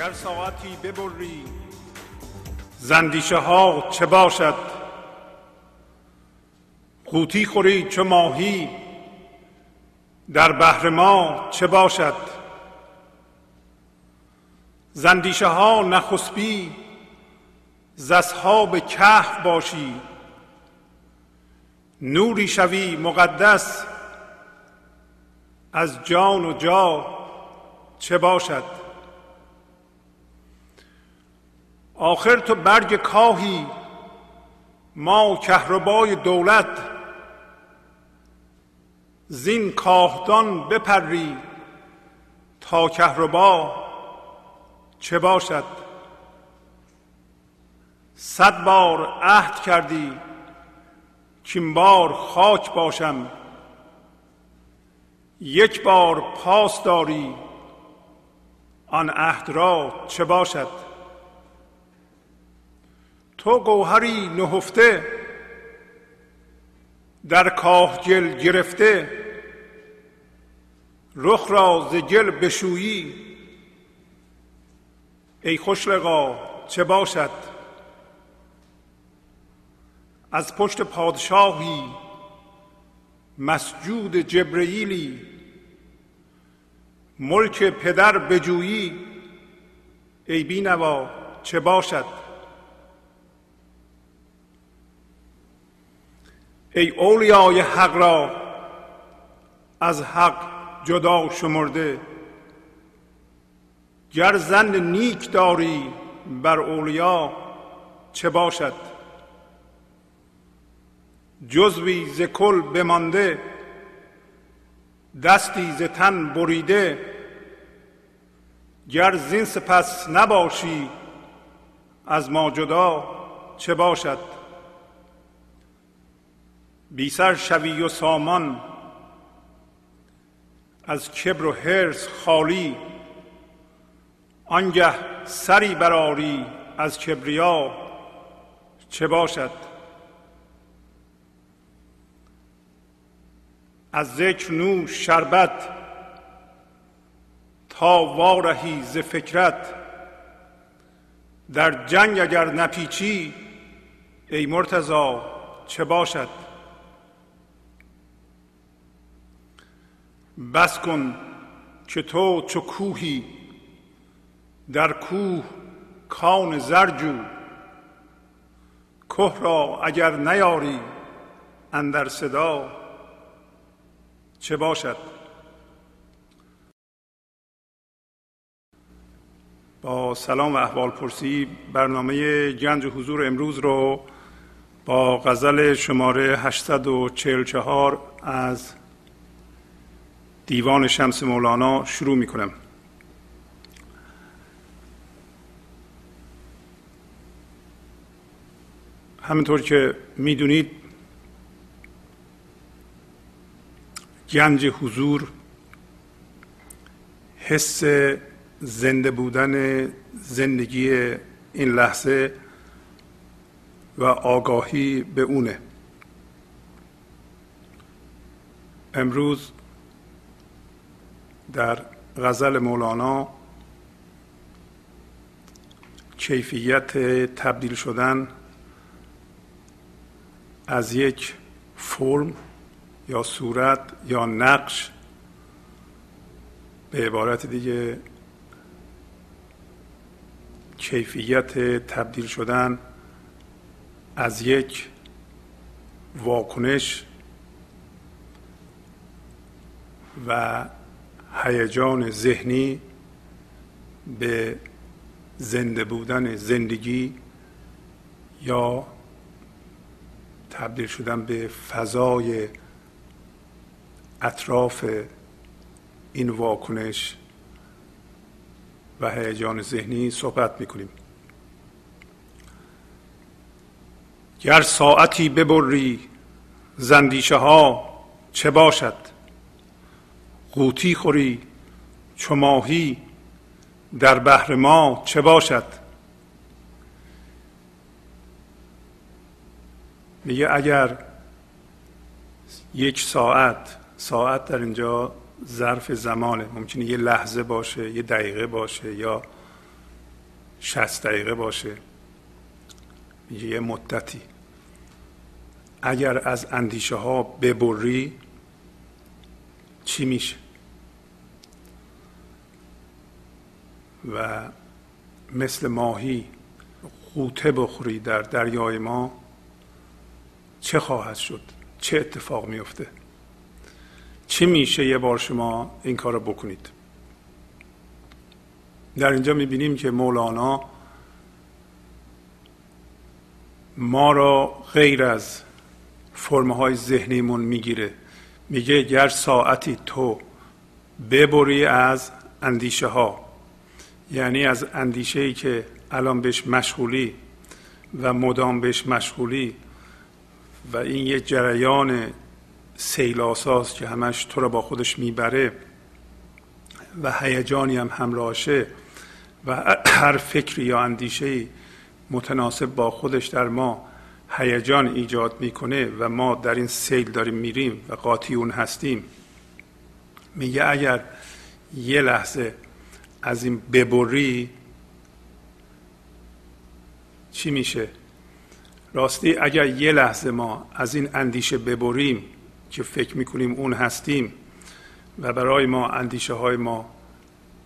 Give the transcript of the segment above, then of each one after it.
گر ساعتی ببری زندیشه ها چه باشد؟ قوطی خوری چه ماهی؟ در بحر ما چه باشد؟ زندیشه ها نخسبی ز اصحاب کهف باشی. نوری شوی مقدس از جان و جا چه باشد؟ آخر تو برگ کاهی ما کهربای دولت. زین کاهدان بپری تا کهربا چه باشد؟ صد بار عهد کردی که بار خاک باشم. یک بار پاس داری آن عهد را چه باشد؟ تو گوهری نهفته در کاه گل گرفته رخ را ز گل بشویی. ای خوشلقا چه باشد؟ از پشت پادشاهی مسجود جبرئیلی ملک پدر بجویی. ای بینوا چه باشد؟ ای اولیای حق را از حق جدا شمرده گر زن نیک داری بر اولیا چه باشد؟ جزوی ز کل بمانده دستی ز تن بریده گر زین سپس نباشی از ما جدا چه باشد؟ بی سر شوی و سامان از کبر و حرص خالی آنگه سری براری از کبریا چه باشد؟ از ذکر نوش شربت تا وارهی ز فکرت در جنگ اگر نپیچی ای مرتضا چه باشد؟ بس کن که تو چو کوهی در کوه کان زرجو که را اگر نیاری اندر صدا چه باشد؟ با سلام و احوال پرسی برنامه گنج حضور امروز رو با غزل شماره 844 از دیوان شمس مولانا شروع می کنم همینطور که می‌دونید گنج حضور حس زنده بودن زندگی این لحظه و آگاهی به اونه. امروز در غزل مولانا کیفیت تبدیل شدن از یک فرم یا صورت یا نقش به عبارت دیگه کیفیت تبدیل شدن از یک واکنش و هیجان ذهنی به زنده بودن زندگی یا تبدیل شدن به فضای اطراف این واکنش و هیجان ذهنی صحبت می‌کنیم. گر ساعتی ببری زندیشه ها چه باشد؟ قوطی خوری چو ماهی در بحر ما چه باشد؟ میگه اگر یک ساعت ساعت در اینجا ظرف زمانه ممکنه یه لحظه باشه یه دقیقه باشه یا شست دقیقه باشه یه مدتی. اگر از اندیشه ها ببری چی میشه. و مثل ماهی قوطه بخوری در دریای ما چه خواهد شد؟ چه اتفاق میفته چی میشه یه بار شما این کار رو بکنید؟ در اینجا می‌بینیم که مولانا ما را غیر از فرمه های ذهنیمون می‌گیره. میگه گر ساعتی تو ببری از اندیشه ها یعنی از اندیشه ای که الان بهش مشغولی و مدام بهش مشغولی و این یه جریان سیلاساست که همش تو رو با خودش می‌بره و هیجانی هم همراهشه و هر فکری یا اندیشه متناسب با خودش در ما هیجان ایجاد می‌کنه و ما در این سیل داریم میریم و قاطی اون هستیم. میگه اگر یه لحظه از این ببری چی میشه؟ راستی اگر یه لحظه ما از این اندیشه ببریم که فکر می‌کنیم اون هستیم و برای ما اندیشه های ما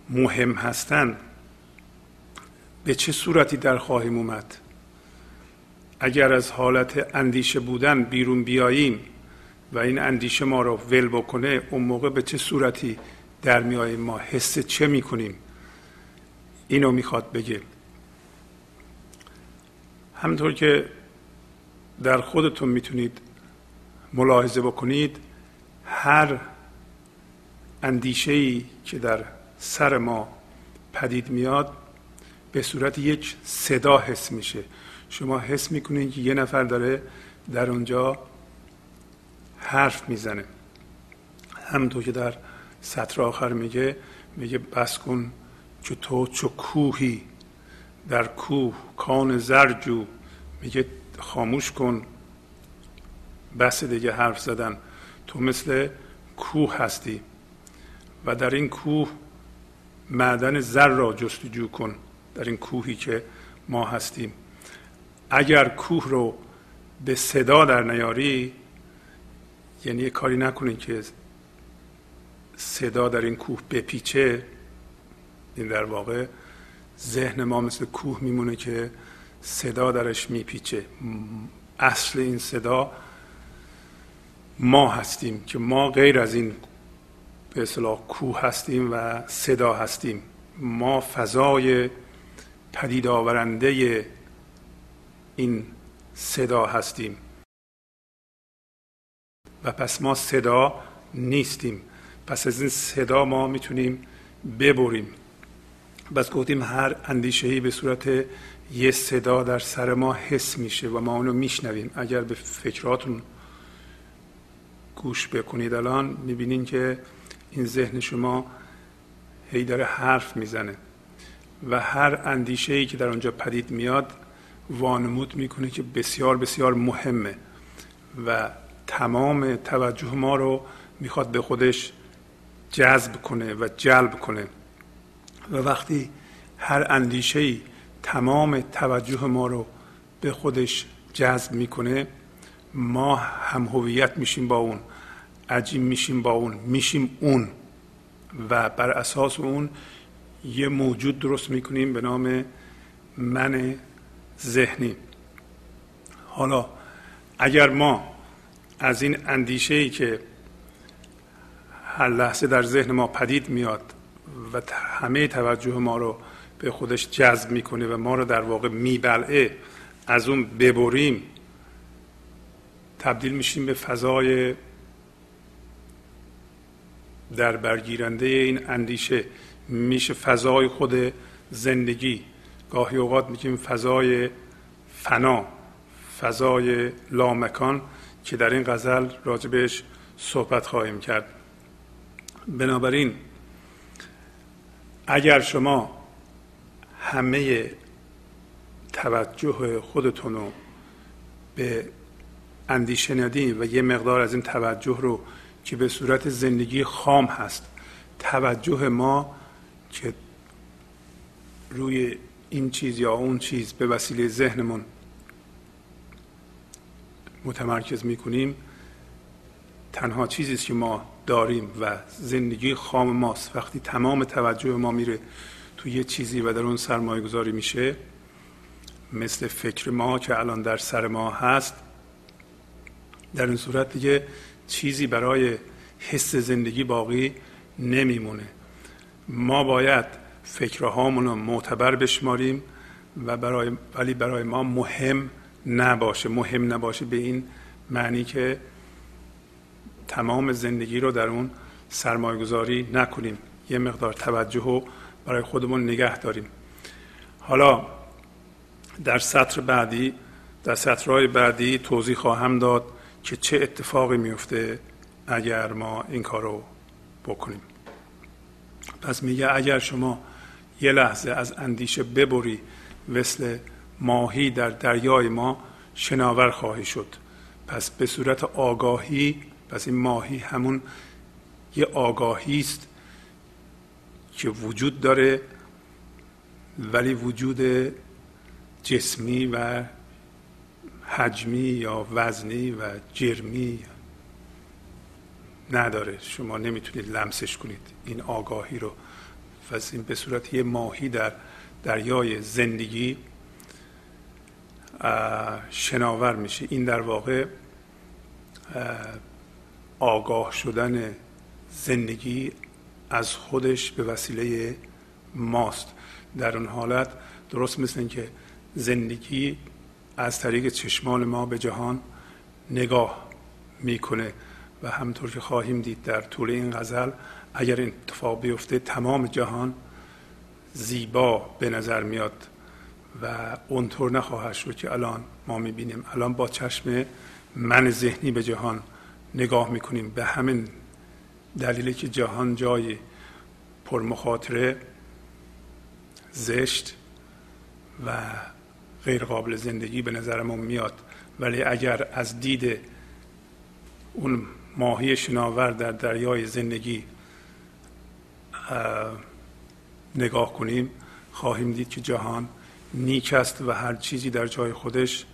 مهم هستند به چه صورتی در خواهیم اومد؟ اگر از حالت اندیشه بودن بیرون بیاییم و این اندیشه ما رو ول بکنه اون موقع به چه صورتی در میاییم ما حس چه می‌کنیم؟ اینو می‌خواد بگه. همطور که در خودتون می‌تونید ملاحظه بکنید هر اندیشه که در سر ما پدید میاد به صورت یک صدا حس میشه. شما حس می‌کنید که یه نفر داره در اونجا حرف می‌زنه. همونطور که در سطر آخر میگه میگه بس کن که تو چو کوهی. در کوه کان زرجو. میگه خاموش کن. بس دیگه حرف زدن. تو مثل کوه هستی و در این کوه معدن زر را جستجو کن. در این کوهی که ما هستیم. اگر کوه رو به صدا در نیاری یعنی یه کاری نکنید که صدا در این کوه بپیچه این در واقع ذهن ما مثل کوه میمونه که صدا درش میپیچه. اصل این صدا ما هستیم که ما غیر از این به اصطلاح کوه هستیم و صدا هستیم. ما فضای پدید آورنده این صدا هستیم. و پس ما صدا نیستیم. پس از این صدا ما می‌تونیم ببریم. بس گفتیم هر اندیشه به صورت یه صدا در سر ما حس میشه و ما اونو میشنویم. اگر به فکراتون گوش بکنید الان می‌بینین که این ذهن شما هی داره حرف می‌زنه. و هر اندیشه ای که در آنجا پدید میاد وانمود می‌کنه که بسیار بسیار مهمه و تمام توجه ما رو می‌خواد به خودش جذب کنه و جلب کنه. و وقتی هر اندیشه ای تمام توجه ما رو به خودش جذب می‌کنه ما هم هویت میشیم با اون عجیم میشیم با اون میشیم اون و بر اساس اون یه موجود درست می‌کنیم به نام من ذهنی. حالا اگر ما از این اندیشه ای که هر لحظه در ذهن ما پدید میاد و همه توجه ما رو به خودش جذب می‌کنه و ما رو در واقع میبلعه از اون ببریم تبدیل میشیم به فضای در برگیرنده این اندیشه. میشه فضای خود زندگی گاهی اوقات میگیم فضای فنا فضای لامکان که در این غزل راجبش صحبت خواهیم کرد. بنابراین اگر شما همه توجه خودتون رو به اندیشه ندین و یه مقدار از این توجه رو که به صورت زندگی خام هست توجه ما که روی این چیز یا اون چیز به وسیله ذهنمون متمرکز می‌کنیم تنها چیزی که ما داریم و زندگی خام ماست. وقتی تمام توجه ما میره تو یه چیزی و در اون سرمایه گذاری میشه مثل فکر ما که الان در سر ما هست در این صورت دیگه چیزی برای حس زندگی باقی نمیمونه. ما باید فکرهامون رو معتبر بشماریم و برای ولی برای ما مهم نباشه مهم نباشه به این معنی که تمام زندگی رو در اون سرمایه گذاری نکنیم. یه مقدار توجه رو برای خودمون نگه داریم. حالا در سطر بعدی در سطرهای بعدی توضیح خواهم داد که چه اتفاقی میفته اگر ما این کار رو بکنیم. پس میگه اگر شما یه لحظه از اندیشه ببری مثل ماهی در دریای ما شناور خواهی شد. پس به صورت آگاهی پس این ماهی همون یه آگاهی است که وجود داره ولی وجود جسمی و حجمی یا وزنی و جرمی نداره. شما نمی‌تونید لمسش کنید. این آگاهی رو پس این به صورت یه ماهی در دریای زندگی شناور میشه. این در واقع آگاه شدن زندگی از خودش به وسیله ماست. در اون حالت درست مثل اینکه زندگی از طریق چشمان ما به جهان نگاه می‌کنه. و همطور که خواهیم دید در طول این غزل اگر این اتفاق بیفته تمام جهان زیبا به نظر میاد و اونطور نخواهد شد که الان ما می‌بینیم. الان با چشم من ذهنی به جهان نگاه می‌کنیم. به همین دلیلی که جهان جای پرمخاطره زشت و غیر قابل زندگی به نظرمون میاد. ولی اگر از دید اون ماهی شناور در دریای زندگی نگاه کنیم خواهیم دید که جهان نیک است و هر چیزی در جای خودش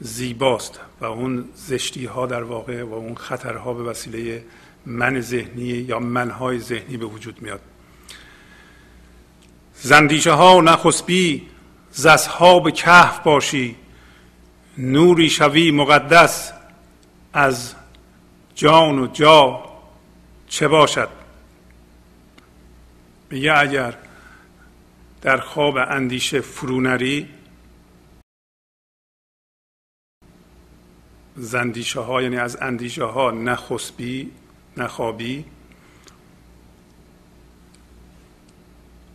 زیباست و اون زشتی ها در واقع و اون خطرها به وسیله من ذهنی یا منهای ذهنی به وجود میاد. زندیشه ها نخسبی ها به کهف باشی نوری شوی مقدس از جان و جا چه باشد؟ میگه اگر در خواب اندیشه فرونری زندیشه ها یعنی از اندیشه ها نخسبی نخوابی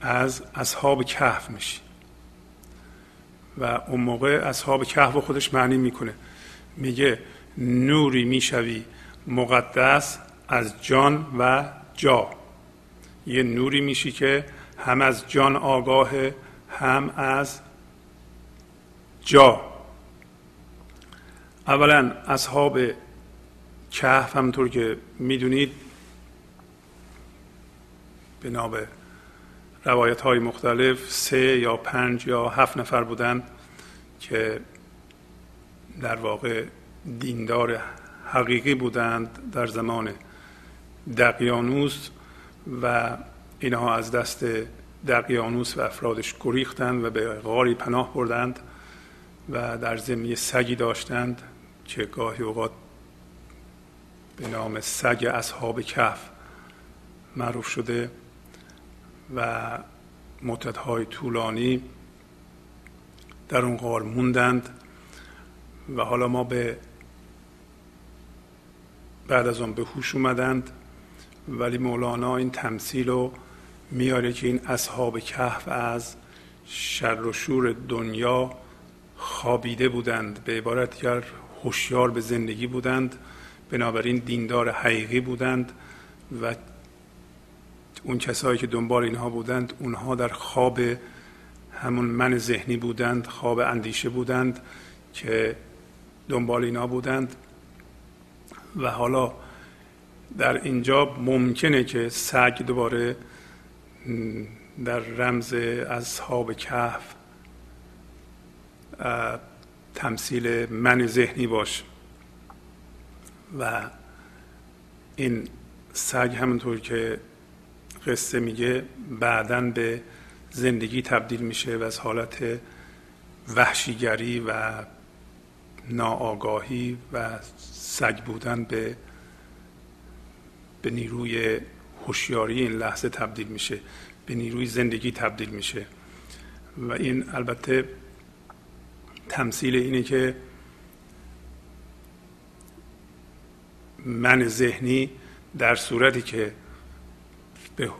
از اصحاب کهف میشی. و اون موقع اصحاب کهف خودش معنی می‌کنه. میگه نوری می‌شوی مقدس از جان و جا. یه نوری میشی که هم از جان آگاه هم از جا. اولا اصحاب کهف همطور که می‌دونید بنا به روایت های مختلف سه یا پنج یا هفت نفر بودن که در واقع دیندار حقیقی بودند در زمان دقیانوس. و اینها از دست دقیانوس و افرادش گریختند و به غاری پناه بردند و در زمینی سگی داشتند که گاهی اوقات به نام سگ اصحاب کف معروف شده و مدتهای طولانی در اون غار موندند و حالا ما به بعد از آن به هوش اومدند. ولی مولانا این تمثیل رو میاره که این اصحاب کهف از شر و شور دنیا خوابیده بودند به عبارت دیگر هوشیار به زندگی بودند بنابراین دیندار حقیقی بودند و اون کسایی که دنبال اینها بودند اونها در خواب همون من ذهنی بودند خواب اندیشه بودند که دنبال اینها بودند. و حالا در اینجا ممکنه که سگ دوباره در رمز اصحاب کهف تمثیل من ذهنی باش و این سگ همونطور که قصه میگه بعدا به زندگی تبدیل میشه و از حالت وحشیگری و ناآگاهی و سگ بودن به به نیروی هوشیاری این لحظه تبدیل میشه به نیروی زندگی تبدیل میشه. و این البته تمثیل اینه که من ذهنی در صورتی که به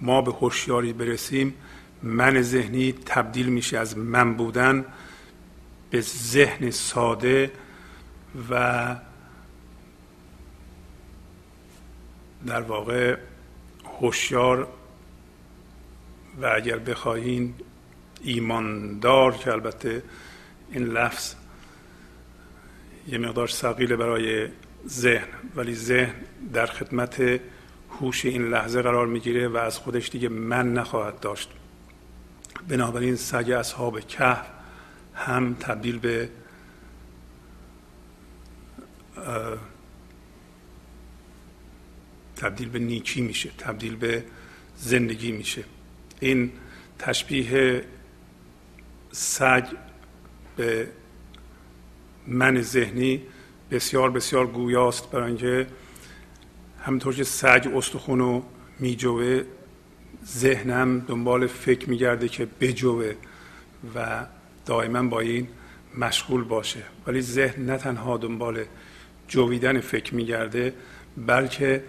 ما به هوشیاری برسیم من ذهنی تبدیل میشه از من بودن به ذهن ساده و در واقع هوشیار و اگر بخواهین ایماندار که البته این لفظ یه مقدار سقیل برای ذهن ولی ذهن در خدمت هوش این لحظه قرار می‌گیره و از خودش دیگه من نخواهد داشت. بنابراین سگ اصحاب کهف هم تبدیل به تبدیل به نیکی میشه تبدیل به زندگی میشه. این تشبیه سگ به من ذهنی بسیار بسیار گویاست برای اینکه همطور که سگ استخون رو میجوه ذهنم دنبال فکر میگرده که بجوه و دائما با این مشغول باشه. ولی ذهن نه تنها دنبال جویدن فکر میگرده بلکه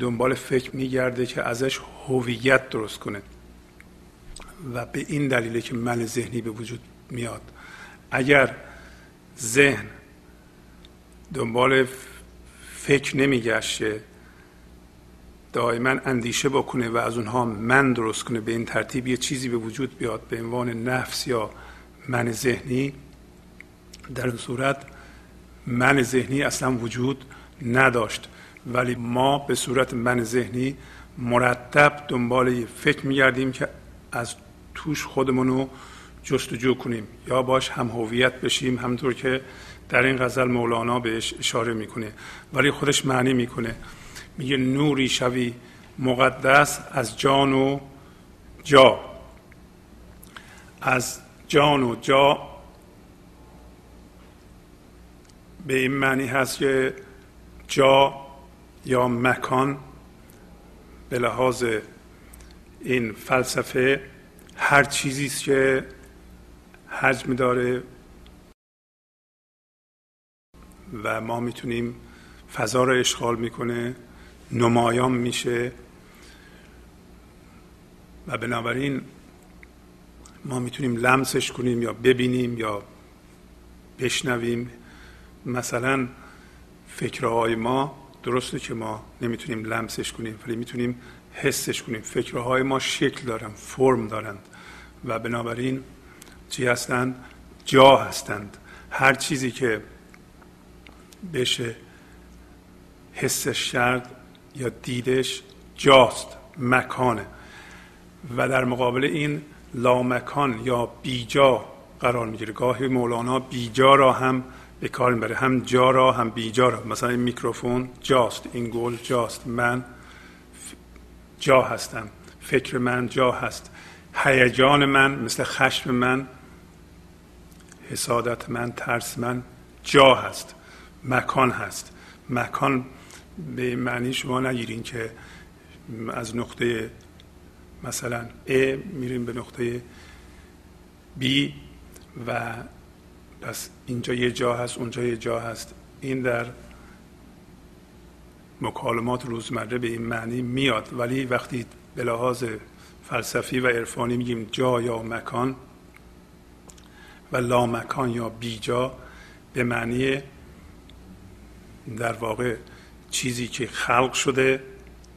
دنبال فکر میگرده که ازش هویت درست کنه. و به این دلیله که من ذهنی به وجود میاد. اگر ذهن دنبال فکر نمیگشته دائما اندیشه بکنه و از اونها من درست کنه به این ترتیب یه چیزی به وجود بیاد به عنوان نفس یا من ذهنی در این صورت من ذهنی اصلا وجود نداشت. ولی ما به صورت من ذهنی مرتب دنبال فکر میگردیم که از توش خودمون رو جستجو کنیم. یا باش هم هویت بشیم همطور که در این غزل مولانا بهش اشاره می‌کنه. ولی خودش معنی می‌کنه. میگه نوری شوی مقدس از جان و جا. از جان و جا به این معنی هست که جا یا مکان به لحاظ این فلسفه هر چیزی است که حجم داره و ما می‌تونیم فضا رو اشغال می‌کنه نمایان میشه و بنابراین ما می‌تونیم لمسش کنیم یا ببینیم یا بشنویم. مثلا فکرهای ما درسته که ما نمی‌تونیم لمسش کنیم ولی می‌تونیم حسش کنیم. فکرهای ما شکل دارن فرم دارند و بنابراین چی هستند؟ جا هستند. هر چیزی که بشه حسش کرد یا دیدش جاست مکانه. و در مقابل این لامکان یا بیجا قرار می‌گیره. گاهی مولانا بیجا را هم به کار می‌بره. هم جا را هم بیجا را. مثلا این میکروفون جاست این گل جاست. من جا هستم. فکر من جا هست. هیجان من مثل خشم من حسادت من ترس من جا هست. مکان هست. مکان به معنی شما نگیرین که از نقطه مثلا A میریم به نقطه B و پس اینجا یه جا هست اونجا یه جا هست. این در مکالمات روزمره به این معنی میاد. ولی وقتی به لحاظ فلسفی و عرفانی میگیم جا یا مکان و لامکان یا بیجا به معنی در واقع چیزی که خلق شده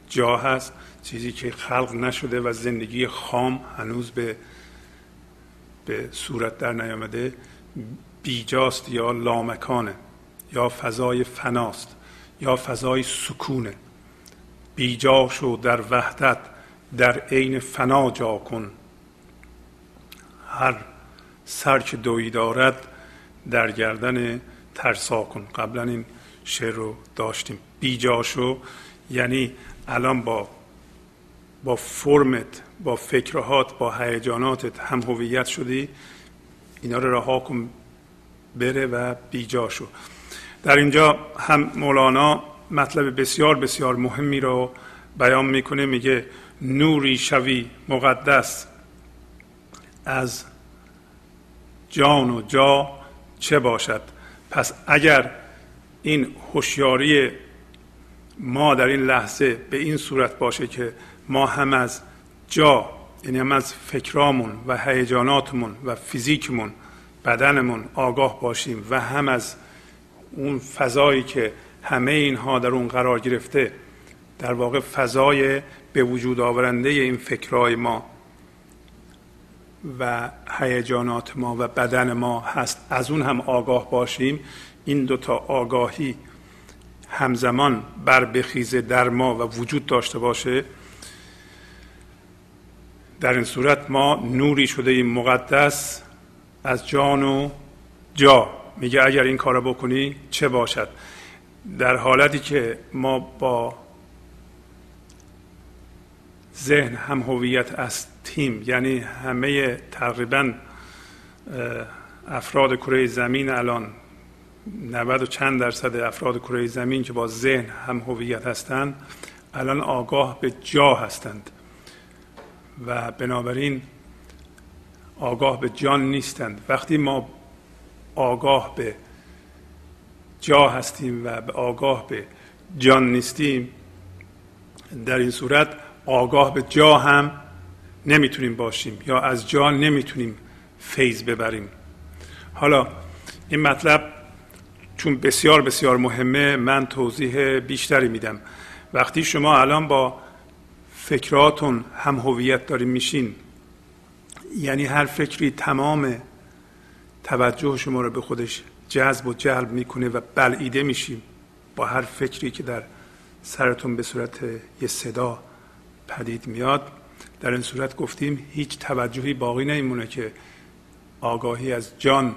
جا هست چیزی که خلق نشده و زندگی خام هنوز به به صورت در نیامده بیجاست یا لامکانه یا فضای فناست یا فضای سکونه. بیجا شو در وحدت در عین فنا جا کن. هر سر که دوی دارد در گردن ترسا کن. قبلا این شعر رو داشتیم. بیجاشو یعنی الان با با فرمت با فکرهات با هیجاناتت هم هویت شدی اینا رو رها کن. بره و بیجاشو در اینجا هم مولانا مطلب بسیار بسیار مهمی رو بیان می‌کنه میگه نوری شوی مقدس از جان و جا چه باشد؟ پس اگر این هوشیاری ما در این لحظه به این صورت باشه که ما هم از جا یعنی هم از فکرامون و هیجاناتمون و فیزیکمون بدنمون آگاه باشیم و هم از اون فضایی که همه اینها در اون قرار گرفته در واقع فضای به وجود آورنده این فکرهای ما و هیجانات ما و بدن ما هست از اون هم آگاه باشیم. این دوتا آگاهی همزمان بر بخیزه در ما و وجود داشته باشه. در این صورت ما نوری شده این مقدس. از جان و جا. میگه اگر این کار بکنی چه باشد؟ در حالتی که ما با ذهن هم هویت از تیم یعنی همه تقریبا افراد کره زمین الان 90 و چند درصد افراد کره زمین که با ذهن هم هویت هستند الان آگاه به جا هستند. و بنابراین آگاه به جان نیستند. وقتی ما آگاه به جا هستیم و به آگاه به جان نیستیم در این صورت آگاه به جا هم نمی‌تونیم باشیم یا از جا نمی‌تونیم فیض ببریم. حالا این مطلب چون بسیار بسیار مهمه من توضیح بیشتری میدم. وقتی شما الان با فکراتون هم هویت داریم میشین یعنی هر فکری تمام توجه شما رو به خودش جذب و جلب می‌کنه و بلعیده میشیم با هر فکری که در سرتون به صورت یه صدا پدید میاد. در این صورت گفتیم هیچ توجهی باقی نمیمونه که آگاهی از جان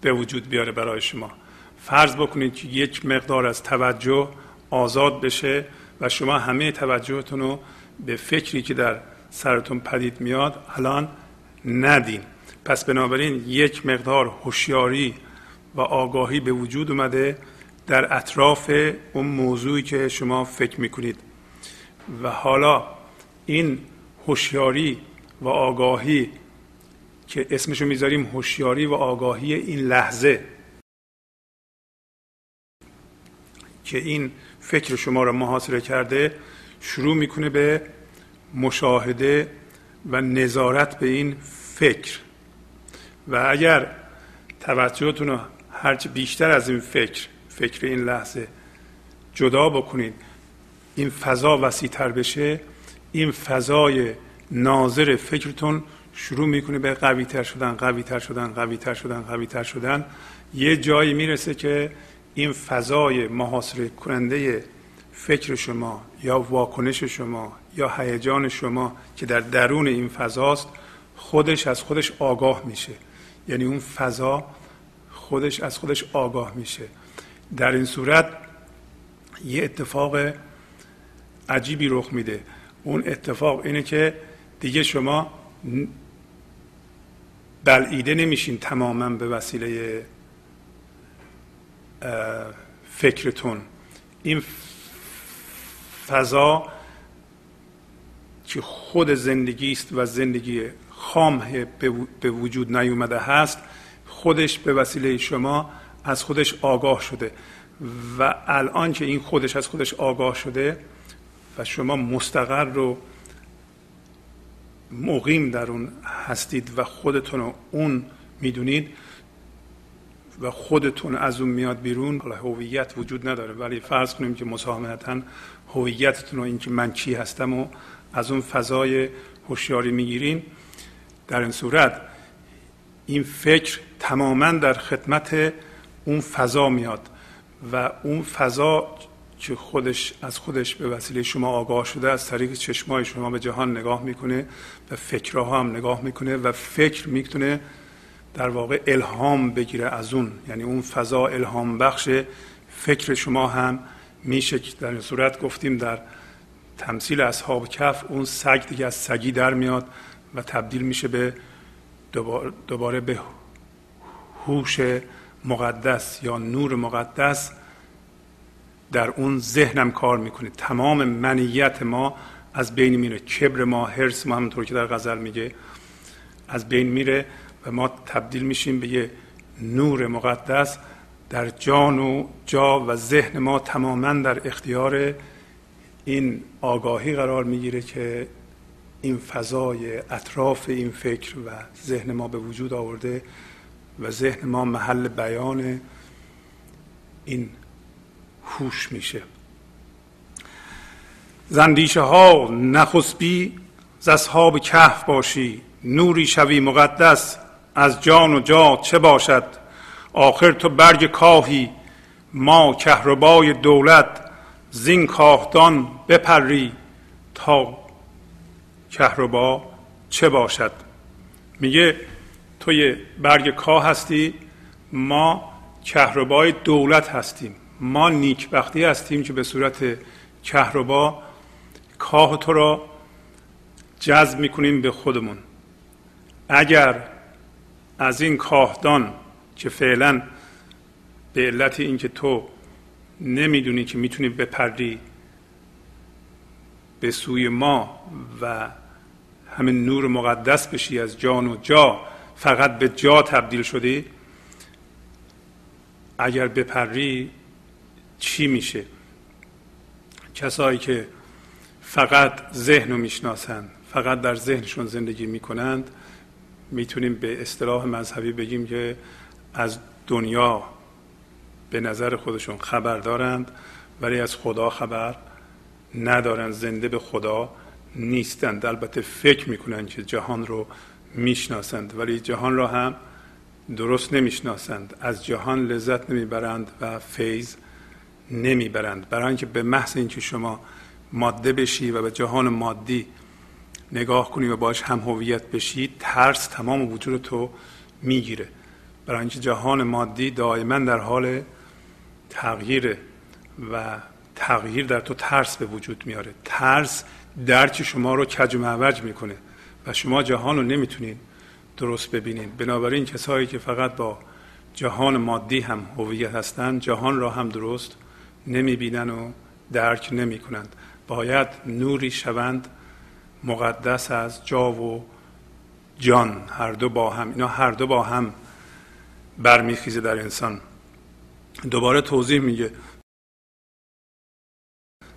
به وجود بیاره برای شما. فرض بکنید که یک مقدار از توجه آزاد بشه و شما همه توجهتون رو به فکری که در سرتون پدید میاد الان ندین. پس بنابراین یک مقدار هوشیاری و آگاهی به وجود اومده در اطراف اون موضوعی که شما فکر می‌کنید. و حالا این هوشیاری و آگاهی که اسمشو می‌ذاریم هوشیاری و آگاهی این لحظه که این فکر شما را محاصره کرده شروع می‌کنه به مشاهده و نظارت به این فکر. و اگر توجهتون رو هرچی بیشتر از این فکر فکر این لحظه جدا بکنید این فضا وسیع تر بشه این فضای ناظر فکرتون شروع می‌کنه به قوی تر شدن قوی تر شدن قوی تر شدن قوی تر شدن. یه جایی می‌رسه که این فضای محاصره کننده فکر شما یا واکنش شما یا هیجان شما که در درون این فضاست خودش از خودش آگاه میشه. یعنی اون فضا خودش از خودش آگاه میشه. در این صورت یه اتفاق عجیبی رخ میده. اون اتفاق اینه که دیگه شما بلعیده نمیشین تماما به وسیله فکرتون. این فضا که خود زندگی است و زندگی خام به وجود نیومده هست خودش به وسیله شما از خودش آگاه شده و الان که این خودش از خودش آگاه شده و شما مستقر رو مقیم در اون هستید و خودتون رو اون می‌دونید و خودتون از اون میاد بیرون حالا هویت وجود نداره ولی فرض کنیم که مساهمتا هویتتون رو اینکه من چی هستم و از اون فضای هوشیاری می‌گیرین. در این صورت این فکر تماما در خدمت اون فضا میاد و اون فضا که خودش از خودش به وسیله شما آگاه شده از طریق چشمای شما به جهان نگاه می‌کنه و فکرها هم نگاه می‌کنه و فکر می‌تونه در واقع الهام بگیره از اون. یعنی اون فضا الهام بخش فکر شما هم میشه در این صورت گفتیم در تمثیل اصحاب کف اون سگ دیگه از سگی در میاد و تبدیل میشه به دوباره به هوش مقدس یا نور مقدس. در اون ذهنم کار می‌کنه. تمام منیت ما از بین میره. کبر ما حرس ما همونطور که در غزل میگه از بین میره و ما تبدیل میشیم به یه نور مقدس. در جان و جا و ذهن ما تماما در اختیار این آگاهی قرار می‌گیره که این فضای اطراف این فکر و ذهن ما به وجود آورده و ذهن ما محل بیان این هوش میشه. زندیشه ها نخسبی ز اصحاب کهف باشی نوری شوی مقدس از جان و جا چه باشد؟ آخر تو برگ کاهی ما کهربای دولت زین کاهدان بپری تا کهربا چه باشد؟ میگه توی برگ کاه هستی ما کهربای دولت هستیم. ما نیکبختی هستیم که به صورت کهربا کاه تو را جذب می‌کنیم به خودمون. اگر از این کاهدان که فعلا به علت اینکه تو نمی‌دونی که می‌تونی بپردی به سوی ما و همین نور مقدس بشی از جان و جا فقط به جا تبدیل شدی اگر بپری چی میشه؟ کسایی که فقط ذهن رو می‌شناسند فقط در ذهنشون زندگی می‌کنند می‌تونیم به اصطلاح مذهبی بگیم که از دنیا به نظر خودشون خبر دارند ولی از خدا خبر ندارند زنده به خدا نیستند البته فکر می‌کنند که جهان رو می‌شناسند ولی جهان را هم درست نمی‌شناسند. از جهان لذت نمی‌برند و فیض نمی‌برند. برای اینکه به محض اینکه شما ماده بشی و به جهان مادی نگاه کنی و باش هم هویت بشی ترس تمام وجود تو می‌گیره. برای اینکه جهان مادی دائما در حال تغییر و تغییر در تو ترس به وجود میاره. ترس درک شما رو کج و معوج می‌کنه و شما جهان رو نمی‌تونید درست ببینید بنابراین کسایی که فقط با جهان مادی هم هویت هستند جهان را هم درست نمی‌بینن و درک نمی‌کنند. باید نوری شوند مقدس از جا و جان. هر دو با هم اینا هر دو با هم برمیخیزه در انسان. دوباره توضیح میگه.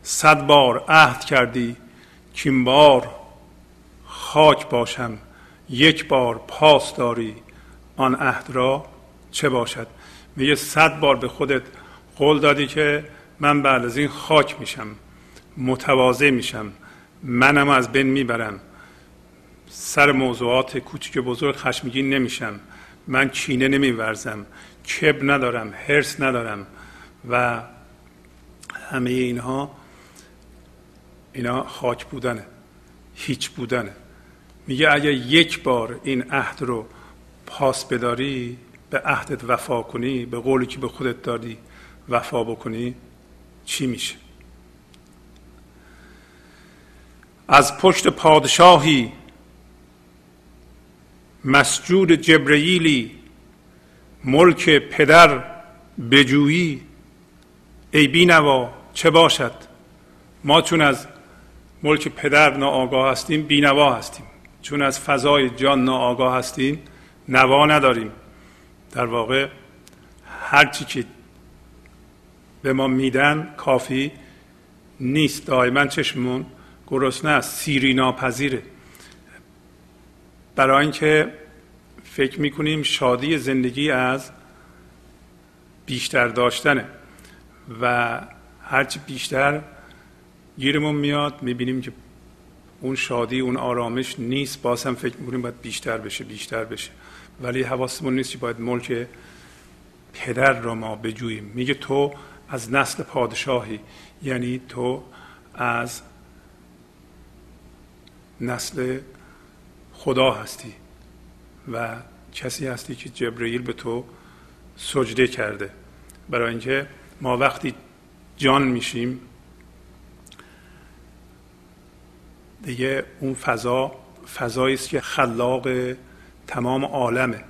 صد بار عهد کردی که بار خاک باشم یک بار پاس داری آن عهد را چه باشد؟ میگه صد بار به خودت قول دادی که من بعد از این خاک میشم متواضع میشم منم از بین می‌برم. سر موضوعات کوچک بزرگ خشمگین نمیشم من چینه نمیورزم کب ندارم هرس ندارم و همه اینها اینا خاک بودنه هیچ بودنه. میگه اگر یک بار این عهد رو پاس بداری به عهدت وفا کنی به قولی که به خودت دادی وفا بکنی چی میشه؟ از پشت پادشاهی مسجود جبرئیلی ملک پدر بجویی ای بینوا چه باشد؟ ما چون از ملک پدر ناآگاه هستیم بینوا هستیم. چون از فضای جان ناآگاه هستیم نوا نداریم. در واقع هرچی که به ما میدن کافی نیست. دائما چشمون گرسنه است. سیری ناپذیره. برای اینکه فکر می‌کنیم شادی زندگی از بیشتر داشتنه و هرچی بیشتر گیرمون میاد می‌بینیم که اون شادی اون آرامش نیست. باز هم فکر می‌کنیم باید بیشتر بشه بیشتر بشه. ولی حواسمون نیست که باید ملک پدر را ما بجوییم. میگه تو از نسل پادشاهی یعنی تو از نسل خدا هستی و کسی هستی که جبرئیل به تو سجده کرده. برای اینکه ما وقتی جان میشیم دیگه اون فضا فضایی است که خلاق تمام عالمه.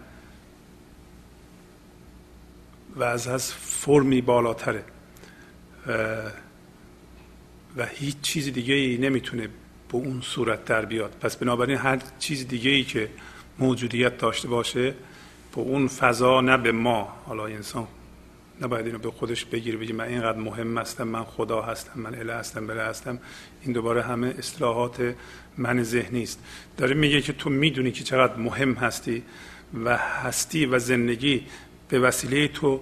و از از فرمی بالاتره. و هیچ چیز دیگه ای نمی‌تونه به اون صورت در بیاد. پس بنابراین هر چیز دیگه ای که موجودیت داشته باشه به اون فضا نه به ما. حالا انسان نباید اینو به خودش بگیره بگی من اینقدر مهم هستم من خدا هستم من اله هستم بله هستم. این دوباره همه اصلاحات من ذهنی است. داره میگه که تو می‌دونی که چقدر مهم هستی و هستی و زندگی به وسیله تو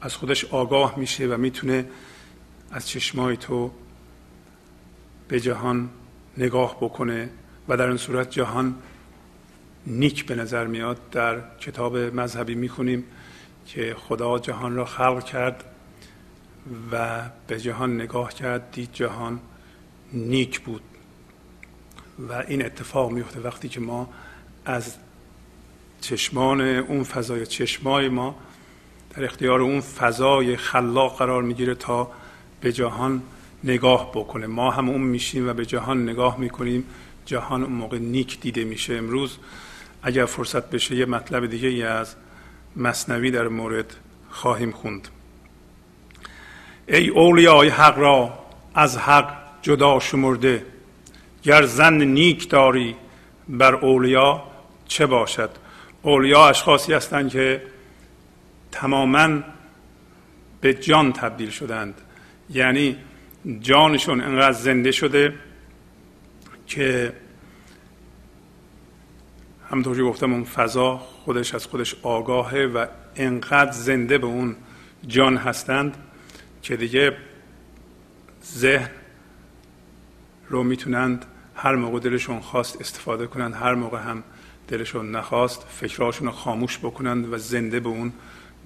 از خودش آگاه میشه و می‌تونه از چشمای تو به جهان نگاه بکنه و در این صورت جهان نیک به نظر میاد. در کتاب مذهبی می‌خونیم که خدا جهان را خلق کرد و به جهان نگاه کرد دید جهان نیک بود. و این اتفاق میفته وقتی که ما از چشمان اون فضای چشمای ما در اختیار اون فضای خلاق قرار می‌گیره تا به جهان نگاه بکنه. ما هم اون میشیم و به جهان نگاه می‌کنیم. جهان اون موقع نیک دیده میشه. امروز اگر فرصت بشه یه مطلب دیگه ای از مصنوی در مورد خواهیم خوند. ای اولیای حق را از حق جدا شمرده گر زن نیک داری بر اولیا چه باشد؟ اولیا اشخاصی هستند که تماما به جان تبدیل شدند. یعنی جانشون انقدر زنده شده که همطور که گفتم اون فضا خودش از خودش آگاهه و انقدر زنده به اون جان هستند که دیگه ذهن رو می‌تونند هر موقع دلشون خواست استفاده کنند هر موقع هم دلشون نخواست فکرهاشون رو خاموش بکنند و زنده به اون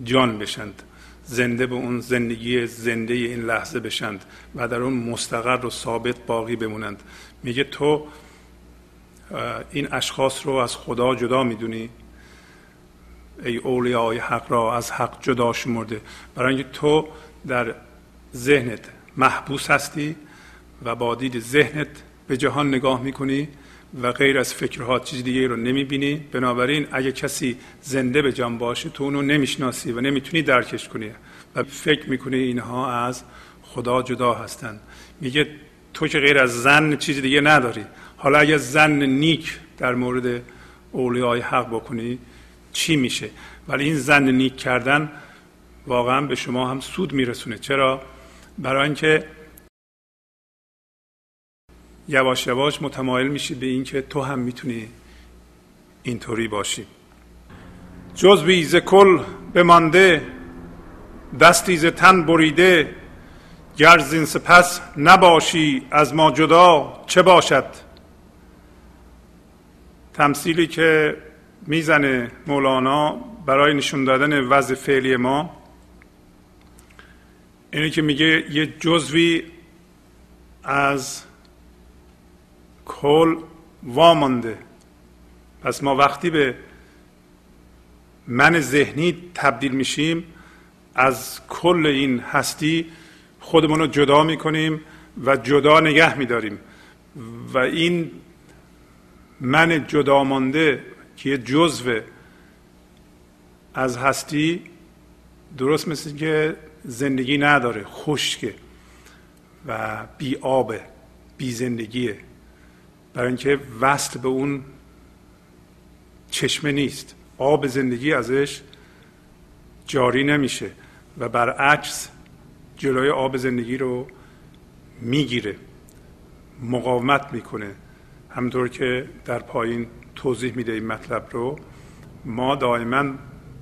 جان بشند زنده به اون زندگی زنده این لحظه بشند و در اون مستقر و ثابت باقی بمونند. میگه تو این اشخاص رو از خدا جدا می‌دونی؟ ای اولیای حق را از حق جدا شمرده. برای اینکه تو در ذهنت محبوس هستی و با دید ذهنت به جهان نگاه می‌کنی و غیر از فکرها چیز دیگه رو نمی‌بینی. بنابراین اگه کسی زنده به جان باشه تو اونو نمی‌شناسی و نمی‌تونی درکش کنی. و فکر می‌کنی اینها از خدا جدا هستند. میگه تو که غیر از زن چیز دیگه نداری. حالا اگه زن نیک در مورد اولیای حق بکنی چی میشه. ولی این زن نیک کردن واقعا به شما هم سود میرسونه. چرا؟ برای اینکه یواش یواش متمایل میشی به اینکه تو هم می‌تونی اینطوری باشی. جز ز کل بمانده دستی ز تن بریده گر زین سپس نباشی از ما جدا چه باشد؟ تمثیلی که می‌زنه مولانا برای نشون دادن وضع فعلی ما. اینه که میگه یه جزوی از کل وامانده پس ما وقتی به من ذهنی تبدیل میشیم از کل این هستی خودمون رو جدا می‌کنیم و جدا نگه میداریم. و این من جدا مانده که یه جزو از هستی درست مثل که زندگی نداره خشکه و بی آبه بی زندگیه. برای اینکه وصل به اون چشمه نیست. آب زندگی ازش جاری نمیشه و برعکس جلوی آب زندگی رو می‌گیره مقاومت می‌کنه. همطور که در پایین توضیح میده این مطلب رو ما دائما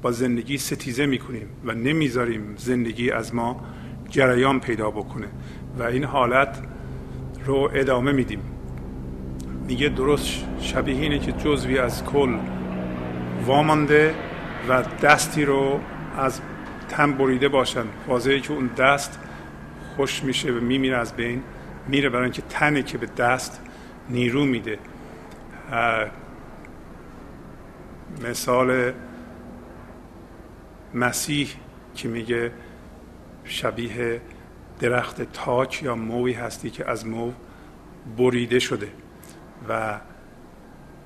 با زندگی ستیزه می‌کنیم و نمی‌ذاریم زندگی از ما جریان پیدا بکنه و این حالت رو ادامه میدیم. میگه درست شبیه اینه که جزوی از کل وامانده و دستی رو از تن بریده باشن. واضحه که اون دست خوش میشه و میمیره از بین میره برای اینکه تنه که به دست نیرو میده. مثال مسیح که میگه شبیه درخت تاک یا موی هستی که از مو بریده شده و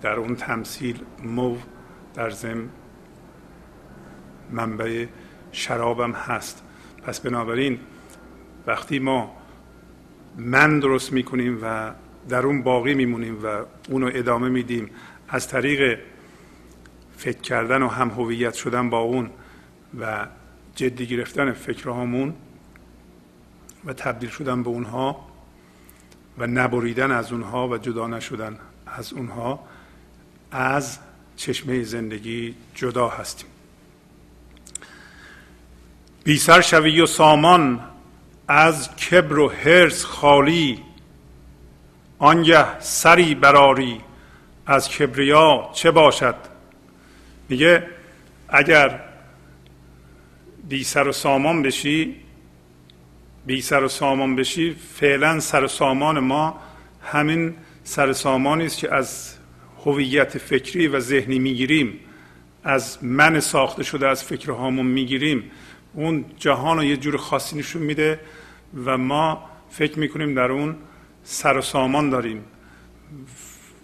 در اون تمثیل مو در زم منبع شرابم هست. پس بنابراین وقتی ما من درست می‌کنیم و در اون باقی میمونیم و اونو ادامه میدیم. از طریق فکر کردن و هم هویت شدن با اون و جدی گرفتن فکرهامون و تبدیل شدن به اونها و نبریدن از اونها و جدا نشدن از اونها از چشمه زندگی جدا هستیم. بیسر شوی و سامان از کبر و حرس خالی آنگه سری براری از کبریا چه باشد؟ میگه اگر بی سر و سامان بشی بی سر و سامان بشی فعلا سر و سامان ما همین سر سامانی است که از هویت فکری و ذهنی می‌گیریم. از من ساخته شده از فکرهامون می‌گیریم. اون جهان رو یه جور خاصی نشون میده و ما فکر می‌کنیم در اون سر و سامان داریم.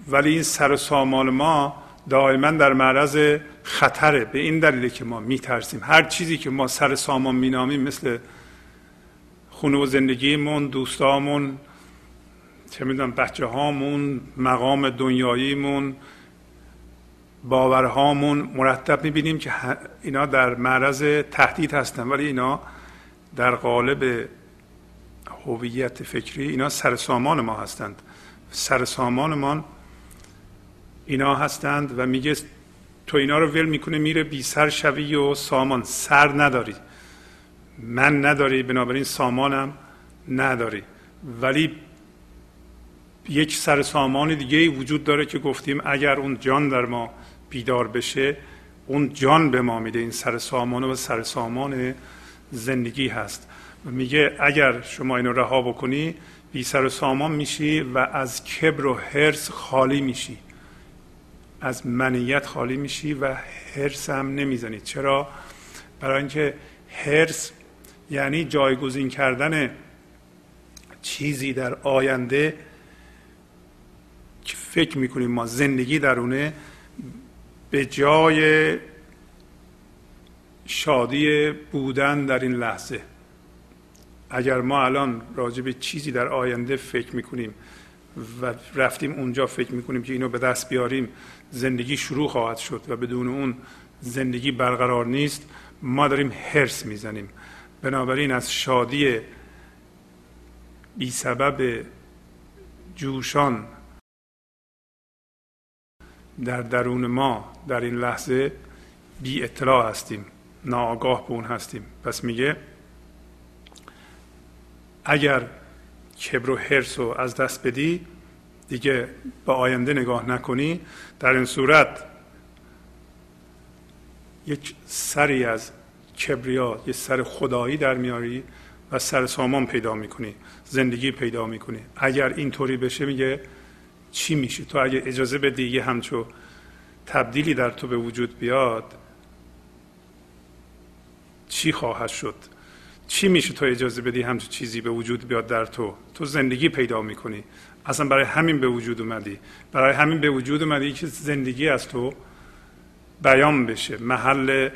ولی این سر و سامان ما دائما در معرض خطره. به این دلیل که ما میترسیم. هر چیزی که ما سر سامان مینامیم مثل خونه و زندگیمون دوستامون چه می‌دونم بچه هامون مقام دنیاییمون باورهامون مرتب می‌بینیم که اینا در معرض تهدید هستن. ولی اینا در قالب هویت فکری اینا سر سامان ما هستند. سر سامانمان اینا هستند و میگه تو اینا رو ول می‌کنه میره بی سر شوی و سامان. سر نداری. من نداری بنابراین سامانم نداری. ولی یک سر سامان دیگه وجود داره که گفتیم اگر اون جان در ما بیدار بشه اون جان به ما میده. این سر سامان و سر سامان زندگی هست. میگه اگر شما اینو رها بکنی بی سر سامان میشی و از کبر و حرس خالی میشی. از منیت خالی میشی و حرس هم نمی‌زنی. چرا؟ برای اینکه حرس یعنی جایگزین کردن چیزی در آینده که فکر می‌کنیم ما زندگی درونه به جای شادی بودن در این لحظه. اگر ما الان راجع به چیزی در آینده فکر می‌کنیم و رفتیم اونجا فکر می‌کنیم که اینو به دست بیاریم زندگی شروع خواهد شد و بدون اون زندگی برقرار نیست. ما داریم هرس می‌زنیم. بنابراین از شادی بی سبب جوشان در درون ما در این لحظه بی اطلاع هستیم ناآگاه به اون هستیم. پس میگه اگر کبر و حرس رو از دست بدی دیگه به آینده نگاه نکنی. در این صورت یک سری از کبریا یک سر خدایی در میاری و سر سامان پیدا می‌کنی زندگی پیدا می‌کنی. اگر اینطوری بشه میگه چی میشه؟ تو اگه اجازه بدی یه همچو تبدیلی در تو به وجود بیاد چی خواهد شد؟ چی میشه تو اجازه بدی همچون چیزی به وجود بیاد در تو؟ تو زندگی پیدا می‌کنی. اصلا برای همین به وجود اومدی. برای همین به وجود اومدی که زندگی از تو بیان بشه. محل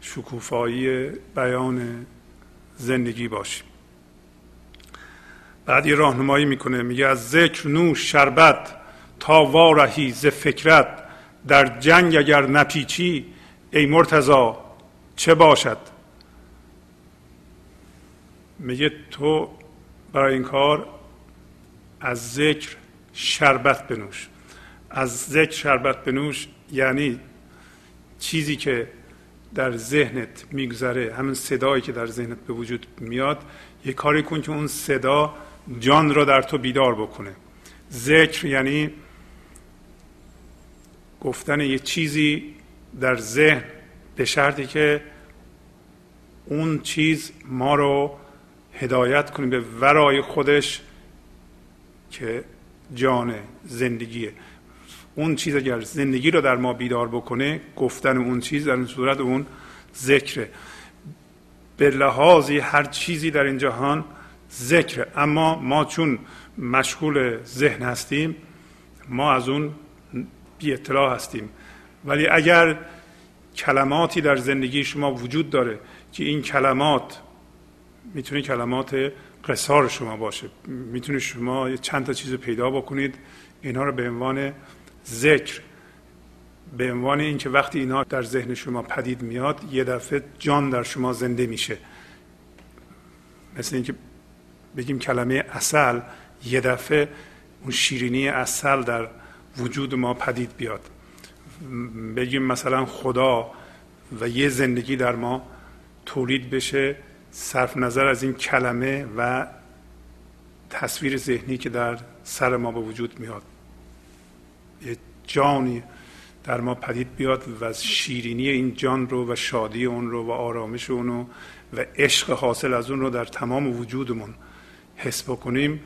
شکوفایی بیان زندگی باشی. بعد یه راهنمایی می‌کنه. میگه از ذکر نوش شربت تا وارهی ز فکرت در جنگ اگر نپیچی ای مرتضا چه باشد؟ میگه تو برای این کار از ذکر شربت بنوش. از ذکر شربت بنوش یعنی چیزی که در ذهنت میگذره همین صدایی که در ذهنت به وجود میاد یه کاری کن که اون صدا جان را در تو بیدار بکنه. ذکر یعنی گفتن یه چیزی در ذهن به شرطی که اون چیز ما رو هدایت کنه به ورای خودش که جان زندگیه. اون چیز اگر زندگی رو در ما بیدار بکنه گفتن اون چیز در این صورت اون ذکره. به لحاظی هر چیزی در این جهان ذکره. اما ما چون مشغول ذهن هستیم ما از اون بی اطلاع هستیم. ولی اگر کلماتی در زندگی شما وجود داره که این کلمات می‌تونه کلمات قصار شما باشه. می‌تونه شما چند تا چیز پیدا بکنید. اینها رو به عنوان ذکر به عنوان اینکه وقتی اینها در ذهن شما پدید میاد یه دفعه جان در شما زنده میشه. مثل اینکه بگیم کلمه اصل یه دفعه اون شیرینی اصل در وجود ما پدید بیاد. بگیم مثلا خدا و یه زندگی در ما تولید بشه. صرف نظر از این کلمه و تصویر ذهنی که در سر ما به وجود میاد. یه جانی در ما پدید بیاد و شیرینی این جان رو و شادی اون رو و آرامش اون رو و عشق حاصل از اون رو در تمام وجودمون حس بکنیم.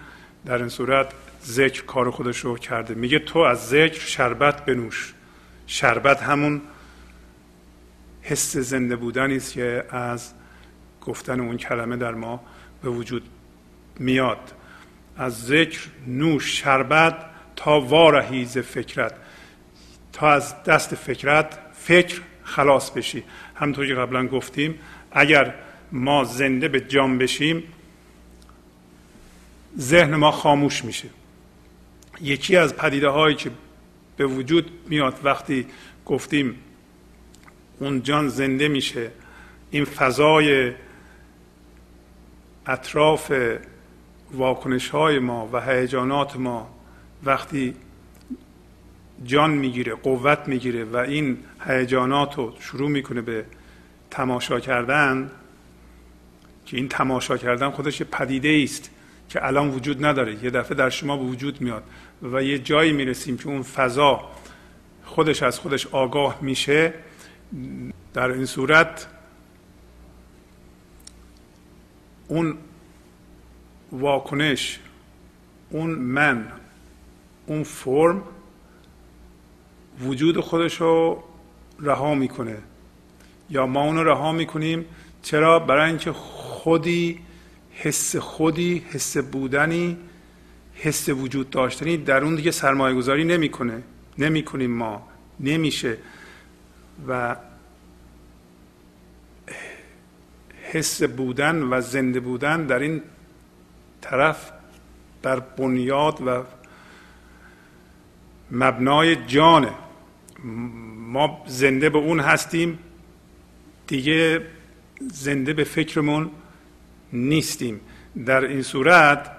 در این صورت ذکر کار خودش رو کرده. میگه تو از ذکر شربت بنوش. شربت همون حس زنده بودنی که از گفتن اون کلمه در ما به وجود میاد. از ذکر نوش شربت تا وارهیز فکرت. تا از دست فکرت فکر خلاص بشی. همطور که قبلا گفتیم اگر ما زنده به جان بشیم ذهن ما خاموش میشه. یکی از پدیده هایی که به وجود میاد وقتی گفتیم اون جان زنده میشه این فضای اطراف واکنش های ما و هیجانات ما وقتی جان می‌گیره قوت می‌گیره و این هیجانات رو شروع می‌کنه به تماشا کردن که این تماشا کردن خودش پدیده است که الان وجود نداره. یه دفعه در شما به وجود میاد و یه جایی می‌رسیم که اون فضا خودش از خودش آگاه میشه. در این صورت اون واکنش اون من اون فرم وجود خودش رو رها می‌کنه. یا ما اون رو رها می‌کنیم. چرا؟ برای اینکه خودی حس خودی حس بودنی حس وجود داشتنی در اون دیگه سرمایه گذاری نمی‌کنه. نمی‌کنیم ما. نمیشه. و حس بودن و زنده بودن در این طرف در بنیاد و مبنای جانه. ما زنده به اون هستیم دیگه زنده به فکرمون نیستیم. در این صورت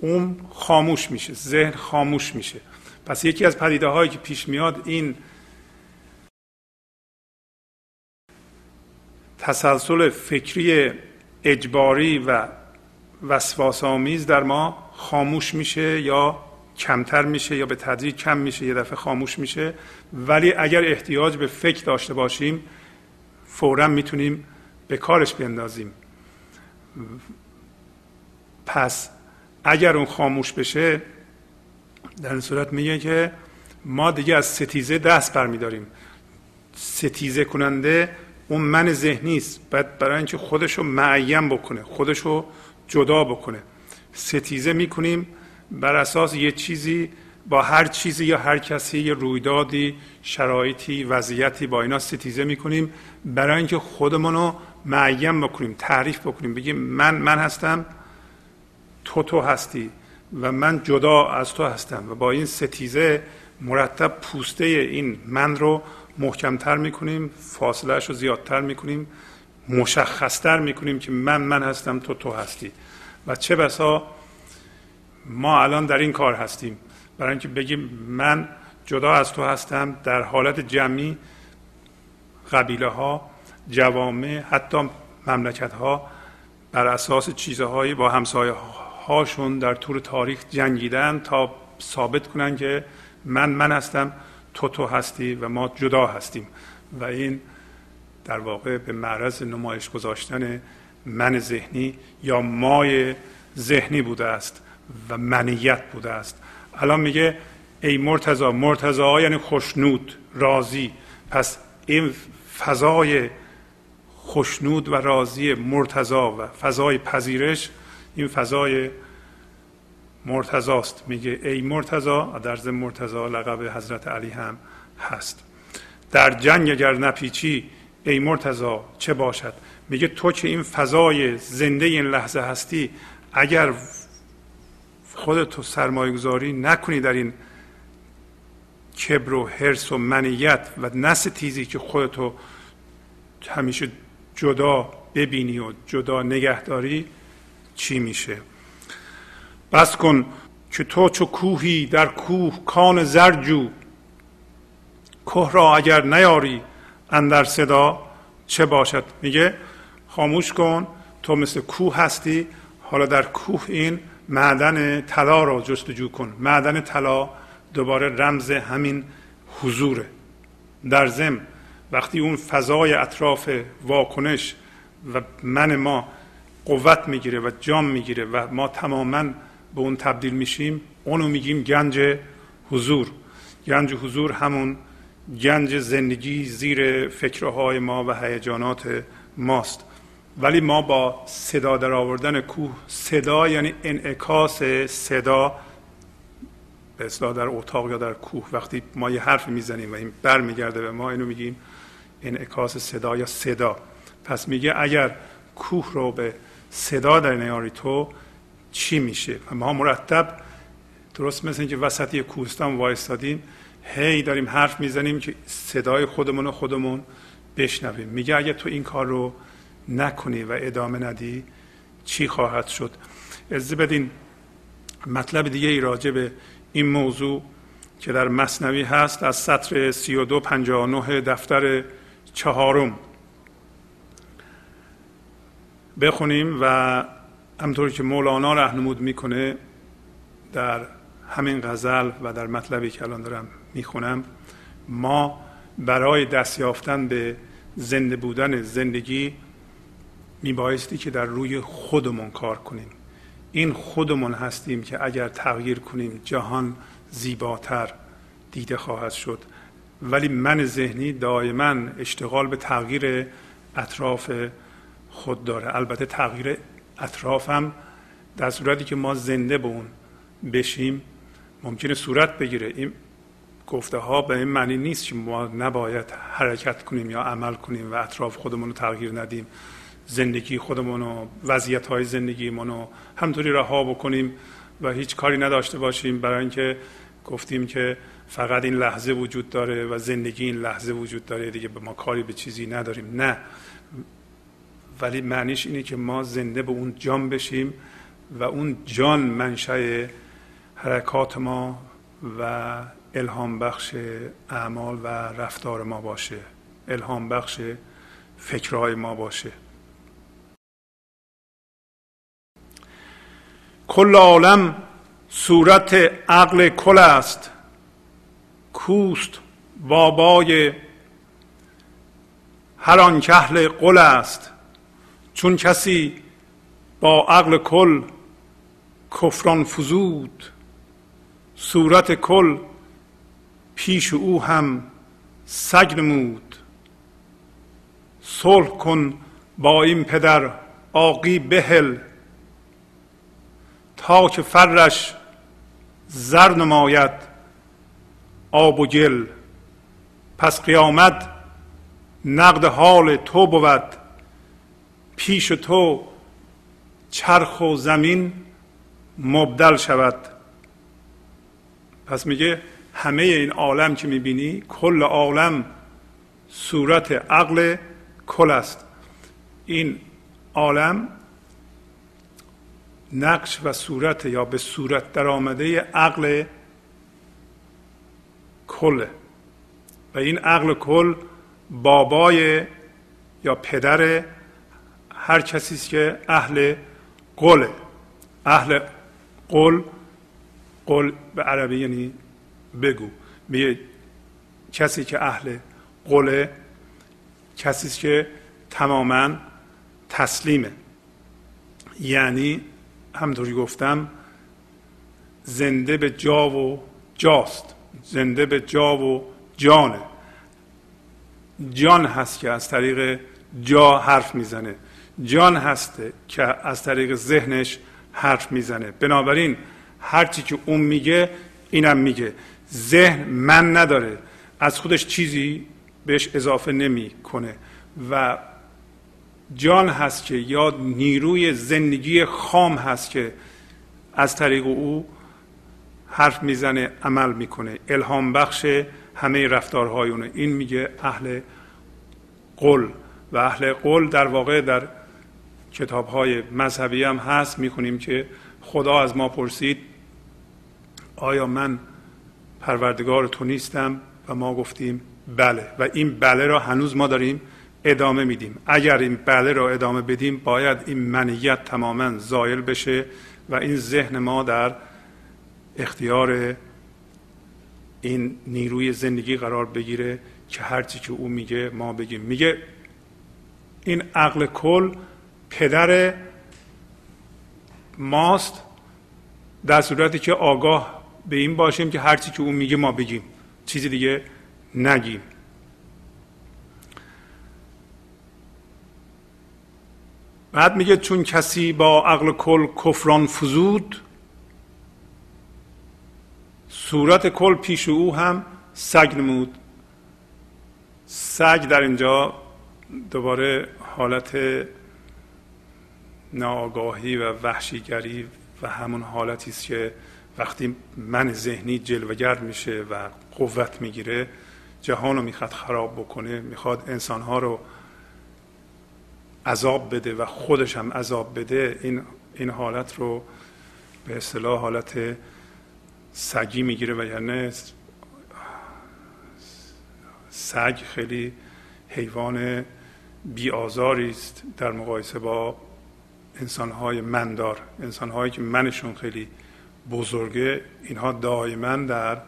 اون خاموش میشه ذهن خاموش میشه. پس یکی از پدیده هایی که پیش میاد این تسلسل فکری اجباری و وسواس آمیز در ما خاموش میشه یا کمتر میشه یا به تدریج کم میشه یه دفعه خاموش میشه. ولی اگر احتیاج به فکر داشته باشیم فورا می‌تونیم به کارش بندازیم پس اگر اون خاموش بشه در این صورت میگه که ما دیگه از ستیزه دست برمیداریم. ستیزه کننده اون من ذهنی است. باید برای اینکه خودش رو معیم بکنه خودش رو جدا بکنه. ستیزه می‌کنیم بر اساس یه چیزی با هر چیزی یا هر کسی یه رویدادی شرایطی وضعیتی با اینا ستیزه می‌کنیم. برای اینکه خودمون رو معیم بکنیم تعریف بکنیم. بگیم من من هستم تو تو هستی و من جدا از تو هستم. و با این ستیزه مرتب پوسته این من رو محکمتر می‌کنیم فاصلهش رو زیادتر می‌کنیم مشخصتر می‌کنیم که من من هستم تو تو هستی. و چه بسا ما الان در این کار هستیم. برای اینکه بگیم من جدا از تو هستم در حالت جمعی قبیله ها جوامع حتی مملکت ها بر اساس چیزهایی با همسایه هاشون در طول تاریخ جنگیدن تا ثابت کنن که من من هستم. تو تو هستی و ما جدا هستیم. و این در واقع به معرض نمایش گذاشتن من ذهنی یا مای ذهنی بوده است و منیت بوده است. الان میگه ای مرتضا مرتضا یعنی خوشنود راضی. پس این فضای خوشنود و راضی مرتضا و فضای پذیرش این فضای مرتضاست. میگه ای مرتضا در ضمن مرتضا لقب حضرت علی هم هست. در جنگ اگر نپیچی ای مرتضا چه باشد؟ میگه تو که این فضای زنده این لحظه هستی اگر خودتو سرمایه گذاری نکنی در این کبر و حرس و منیت و نس تیزی که خودتو همیشه جدا ببینی و جدا نگهداری چی میشه؟ بس کن که تو چو کوهی در کوه کان زرجو کوه را اگر نیاری اندر صدا چه باشد؟ میگه خاموش کن تو مثل کوه هستی. حالا در کوه این معدن طلا را جستجو کن. معدن طلا دوباره رمز همین حضوره. در زم وقتی اون فضای اطراف واکنش و من ما قوت می‌گیره و جام می‌گیره و ما تماما به اون تبدیل میشیم اونو میگیم گنج حضور. گنج حضور همون گنج زندگی زیر فکرهای ما و هیجانات ماست. ولی ما با صدا در آوردن کوه صدا یعنی انعکاس صدا به اصلاح در اتاق یا در کوه. وقتی ما یه حرف می‌زنیم و این بر میگرده به ما اینو میگیم انعکاس صدا یا صدا. پس میگه اگر کوه رو به صدا در نیاری تو چی میشه؟ و ما مرتب درست مثل اینکه وسط یه وایستادیم هی داریم حرف می‌زنیم که صدای خودمون و خودمون بشنویم. میگه اگه تو این کار رو نکنی و ادامه ندی چی خواهد شد؟ از بدین مطلب دیگه ای راجع به این موضوع که در مصنوی هست از سطر 32 59 دفتر چهارم. بخونیم و همطور که مولانا رهنمود می‌کنه در همین غزل و در مطلبی که الان دارم می‌خونم ما برای دست یافتن به زنده بودن زندگی میبایستی که در روی خودمون کار کنیم. این خودمون هستیم که اگر تغییر کنیم جهان زیباتر دیده خواهد شد. ولی من ذهنی دائما اشتغال به تغییر اطراف خود داره. البته تغییر اطرافم در صورتی که ما زنده به اون بشیم ممکنه صورت بگیره. این گفته ها به این معنی نیست که ما نباید حرکت کنیم یا عمل کنیم و اطراف خودمون رو تغییر ندیم. زندگی خودمون و وضعیت های زندگیمون رو همطوری رها بکنیم و هیچ کاری نداشته باشیم. برای اینکه گفتیم که فقط این لحظه وجود داره و زندگی این لحظه وجود داره دیگه به ما کاری به چیزی نداریم. نه. ولی معنیش اینه که ما زنده به اون جان بشیم و اون جان منشأ حرکات ما و الهام بخش اعمال و رفتار ما باشه. الهام بخش فکرهای ما باشه. کل عالم صورت عقل کل است. کوست بابای هر آن کهل قل است. چون کسی با عقل کل کفران فزود صورت کل پیش او هم سگ نمود. صلح کن با این پدر آقی بهل تا که فرش زر نماید آب و گل. پس قیامت نقد حال تو بود. پیش تو چرخ و زمین مبدل شود. پس میگه همه این عالم که می‌بینی کل عالم صورت عقل کل است. این عالم نقش و صورت یا به صورت در آمده عقل کله و این عقل کل بابای یا پدر هر کسی که اهل قله اهل قل قل به عربی یعنی بگو. به کسی که اهل قله کسی که تماما تسلیمه. یعنی همطوری گفتم زنده به جا و جاست. زنده به جا و جانه. جان هست که از طریق جا حرف می‌زنه. جان هسته که از طریق ذهنش حرف می‌زنه. بنابراین هرچی که اون میگه اینم میگه. ذهن من نداره. از خودش چیزی بهش اضافه نمی‌کنه. و جان هست که یا نیروی زندگی خام هست که از طریق او حرف می‌زنه عمل می‌کنه. الهام بخش همه رفتارهای اونه. این میگه اهل قل و اهل قل در واقع در کتاب های مذهبی هم هست. می‌خونیم که خدا از ما پرسید آیا من پروردگار تو نیستم؟ و ما گفتیم بله. و این بله را هنوز ما داریم ادامه میدیم. اگر این بله را ادامه بدیم باید این منیت تماما زایل بشه و این ذهن ما در اختیار این نیروی زندگی قرار بگیره که هرچی که او میگه ما بگیم. میگه این عقل کل پدر ماست در صورتی که آگاه به این باشیم که هرچی که او میگه ما بگیم. چیزی دیگه نگیم. بعد میگه چون کسی با عقل کل کفران فزود صورت کل پیش او هم سگ نمود. سگ در اینجا دوباره حالت ناآگاهی و وحشیگری و همون حالتی است که وقتی من ذهنی جلوگر میشه و قوت می‌گیره جهان رو می‌خواد خراب بکنه می‌خواد انسانها رو عذاب بده و خودش هم عذاب بده این این حالت رو به اصطلاح حالت سگی می‌گیره و یعنی سگ خیلی حیوان بیآزاری است در مقایسه با انسانهای مندار انسانهایی که منشون خیلی بزرگه اینها دائما در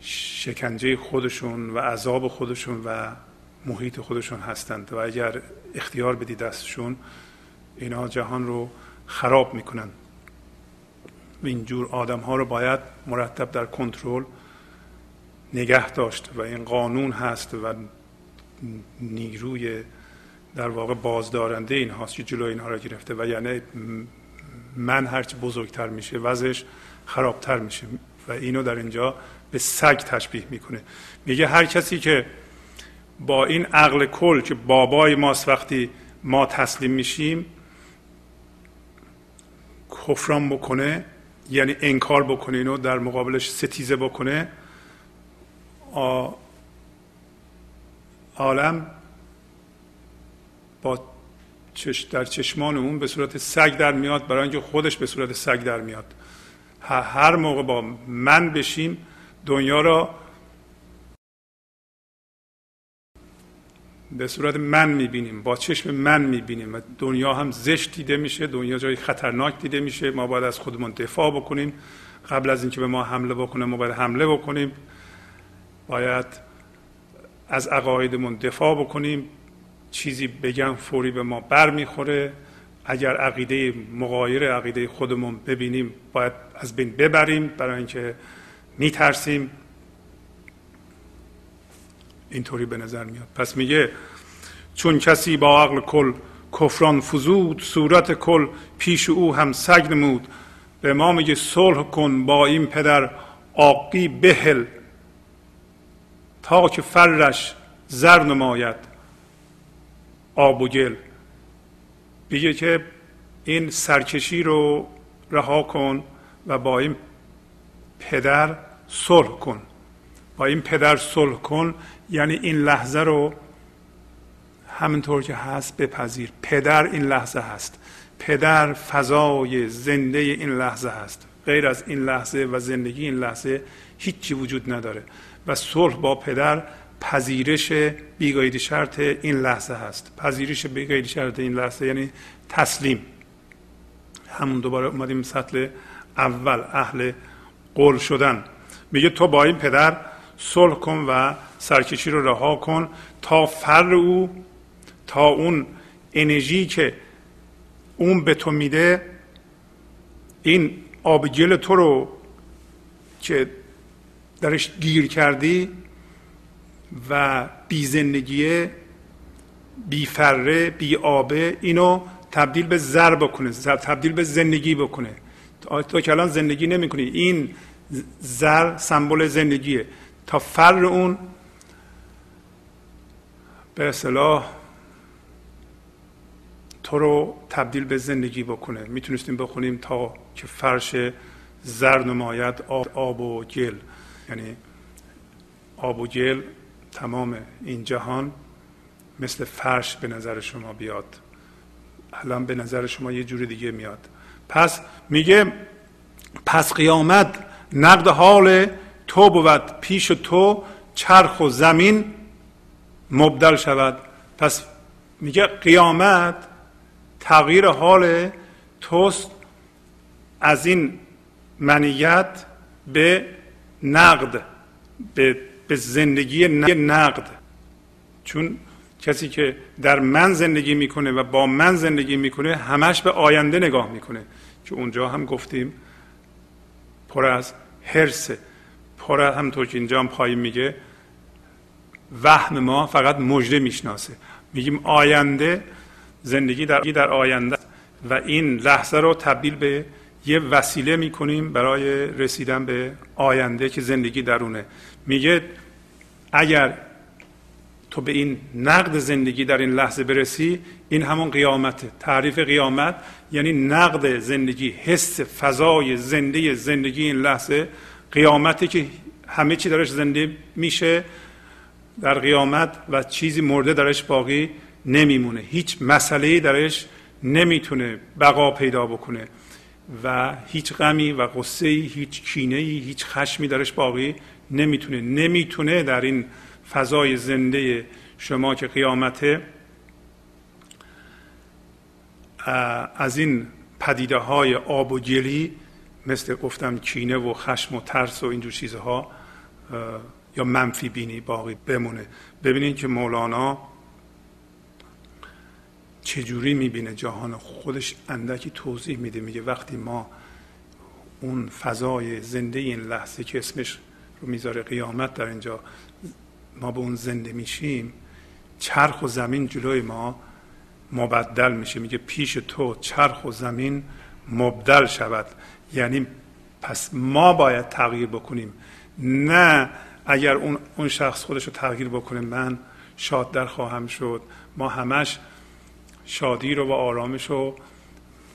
شکنجه خودشون و عذاب خودشون و محیط خودشون هستند. و اگر اختیار بدی دستشون اینا جهان رو خراب می‌کنن و اینجور آدم ها رو باید مرتب در کنترل نگه داشت. و این قانون هست و نیروی در واقع بازدارنده این هاست که جلو اینها را گرفته و یعنی من هرچی بزرگتر میشه وضعش خرابتر میشه و اینو در اینجا به سگ تشبیه می‌کنه. میگه هر کسی که با این عقل کل که بابای ماست وقتی ما تسلیم میشیم کفران بکنه یعنی انکار بکنه اینو در مقابلش ستیزه بکنه عالم با چش در چشمان اون به صورت سگ در میاد برای اینکه خودش به صورت سگ در میاد. هر موقع با من بشیم دنیا را به صورت من می‌بینیم با چشم من می‌بینیم و دنیا هم زشت دیده میشه دنیا جای خطرناک دیده میشه. ما باید از خودمون دفاع بکنیم. قبل از اینکه به ما حمله بکنه ما باید حمله بکنیم. باید از عقایدمون دفاع بکنیم. چیزی بگن فوری به ما بر می‌خوره اگر عقیده مغایر عقیده خودمون ببینیم باید از بین ببریم برای اینکه میترسیم. اینطوری به نظر میاد. پس میگه چون کسی با عقل کل کفران فزود صورت کل پیش او هم سگ نمود. به ما میگه صلح کن با این پدر آقی بهل تا که فرش زر نماید. آب و گل. بگه که این سرکشی رو رها کن و با این پدر صلح کن. با این پدر صلح کن یعنی این لحظه رو همینطور که هست بپذیر. پدر این لحظه هست. پدر فضای زنده این لحظه هست. غیر از این لحظه و زندگی این لحظه هیچی وجود نداره. و صلح با پدر پذیرش بیگاید شرط این لحظه هست. پذیرش بیگاید شرط این لحظه یعنی تسلیم. همون دوباره اومدیم سطل اول اهل قول شدن. میگه تو با این پدر صلح کن و سرکشی رو رها کن تا فر او تا اون انرژی که اون به تو میده این آب گل تو رو که درش گیر کردی و بی زندگیه بی فره بی آبه اینو تبدیل به زر بکنه تبدیل به زندگی بکنه. تو که الان زندگی نمی‌کنی. این زر سمبل زندگیه. تا فر اون به اصلاح تو رو تبدیل به زندگی بکنه. می‌تونستیم بخونیم تا که فرش زر نماید آب, آب و گل. یعنی آب و گل تمام این جهان مثل فرش به نظر شما بیاد. الان به نظر شما یه جور دیگه میاد. پس میگه پس قیامت نقد حال تو بود پیش تو چرخ و زمین مبدل شود. پس میگه قیامت تغییر حال توست از این منیت به نقد به, به زندگی نقد. چون کسی که در من زندگی می‌کنه و با من زندگی می‌کنه همش به آینده نگاه می‌کنه. که اونجا هم گفتیم پر از هرسه پر از همطور که اینجا هم میگه وهم ما فقط مجده می‌شناسه. میگیم آینده زندگی در, در آینده و این لحظه رو تبدیل به یه وسیله می‌کنیم برای رسیدن به آینده که زندگی درونه. میگه اگر تو به این نقد زندگی در این لحظه برسی این همون قیامته. تعریف قیامت یعنی نقد زندگی حس فضای زنده زندگی این لحظه. قیامتی که همه چی درش زنده میشه در قیامت و چیزی مرده درش باقی نمیمونه. هیچ مسئله درش نمی‌تونه بقا پیدا بکنه و هیچ غمی و قصه هیچ کینه هیچ خشمی درش باقی نمی‌تونه نمی‌تونه در این فضای زنده شما که قیامته از این پدیده های آب و گلی مثل گفتم کینه و خشم و ترس و اینجور چیزها یا منفی بینی باقی بمونه. ببینید که مولانا چجوری می‌بینه جهان خودش اندکی توضیح میده میگه وقتی ما اون فضای زنده این لحظه که اسمش رو می‌ذاره قیامت در اینجا. ما به اون زنده میشیم چرخ و زمین جلوی ما مبدل میشه. میگه پیش تو چرخ و زمین مبدل شود. یعنی پس ما باید تغییر بکنیم. نه اگر اون اون شخص خودش رو تغییر بکنه من شادتر خواهم شد. ما همش شادی رو و آرامش رو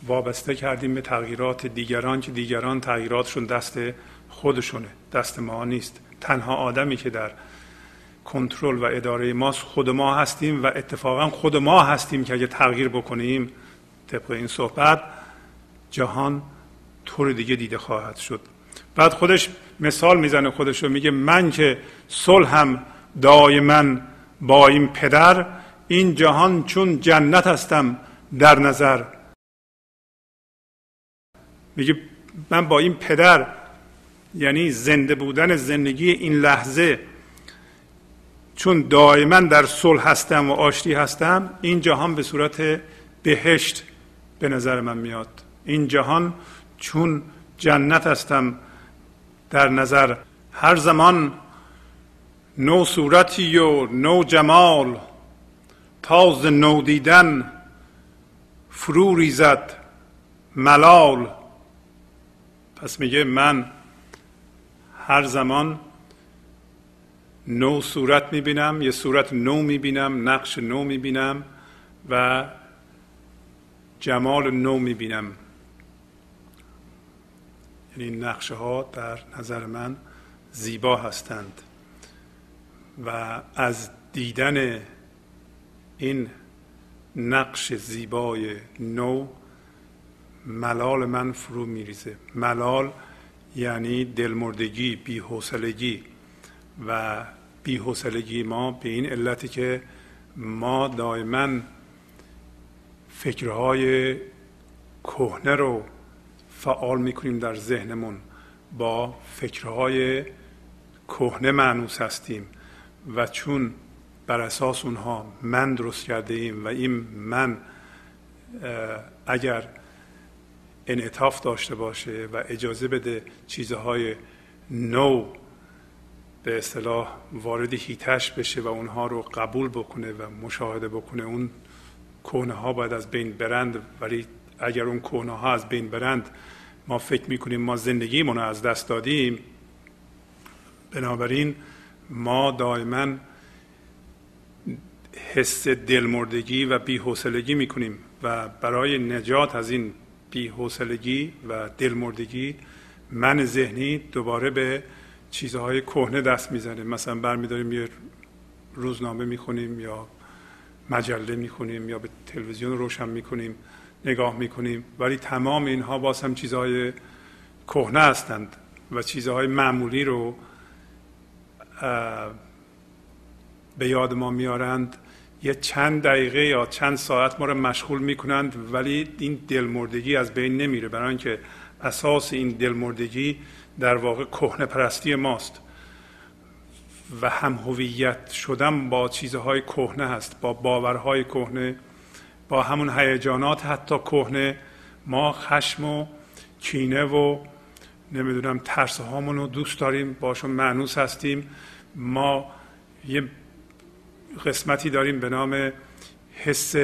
وابسته کردیم به تغییرات دیگران که دیگران تغییراتشون دست خودشونه. دست ما نیست. تنها آدمی که در کنترل و اداره ما خود ما هستیم و اتفاقا خود ما هستیم که اگه تغییر بکنیم طبق این صحبت جهان طور دیگه دیده خواهد شد. بعد خودش مثال می‌زنه خودش رو میگه من که صلحم دائما با این پدر این جهان چون جنت هستم در نظر. میگه من با این پدر یعنی زنده بودن زندگی این لحظه. چون دائما در صلح هستم و آشتی هستم این جهان به صورت بهشت به نظر من میاد. این جهان چون جنت هستم در نظر هر زمان نو صورتی و نو جمال تاز نو دیدن فرو ریزد ملال. پس میگه من هر زمان نو صورت می‌بینم یه صورت نو می‌بینم نقش نو می‌بینم و جمال نو می‌بینم. یعنی نقشه ها در نظر من زیبا هستند و از دیدن این نقش زیبای نو ملال من فرو میریزه. ملال یعنی دلمردگی بیحوصلگی و بیحوصلگی ما به این علتی که ما دائما فکرهای کهنه رو فعال می‌کنیم در ذهنمون. با فکرهای کهنه معنوس هستیم و چون بر اساس اونها من درست کرده ایم و این من اگر انعطاف داشته باشه و اجازه بده چیزهای نو به اصطلاح وارد هیتش بشه و اونها رو قبول بکنه و مشاهده بکنه. اون کهنه ها باید از بین برند ولی اگر اون کهنه ها از بین برند ما فکر می‌کنیم ما زندگیمون رو از دست دادیم. بنابراین ما دائما حس دلمردگی و بیحوصلگی می‌کنیم و برای نجات از این بیحوصلگی و دلمردگی من ذهنی دوباره به چیزهای کهنه دست می‌زنه. مثلا برمیداریم یه روزنامه می‌خونیم یا مجله می‌خونیم یا به تلویزیون روشن می‌کنیم نگاه می‌کنیم ولی تمام اینها باز هم چیزهای کهنه هستند و چیزهای معمولی رو به یاد ما میارند. یه چند دقیقه یا چند ساعت ما رو مشغول می‌کنند ولی این دلمردگی از بین نمیره برای اینکه اساس این دلمردگی در واقع کهنه پرستی ماست. و هم هویت شدن با چیزهای کهنه هست با باورهای کهنه با همون هیجانات حتی کهنه. ما خشم و کینه و نمی‌دونم ترس هامون رو دوست داریم باشون معنوس هستیم. ما یه قسمتی داریم به نام حس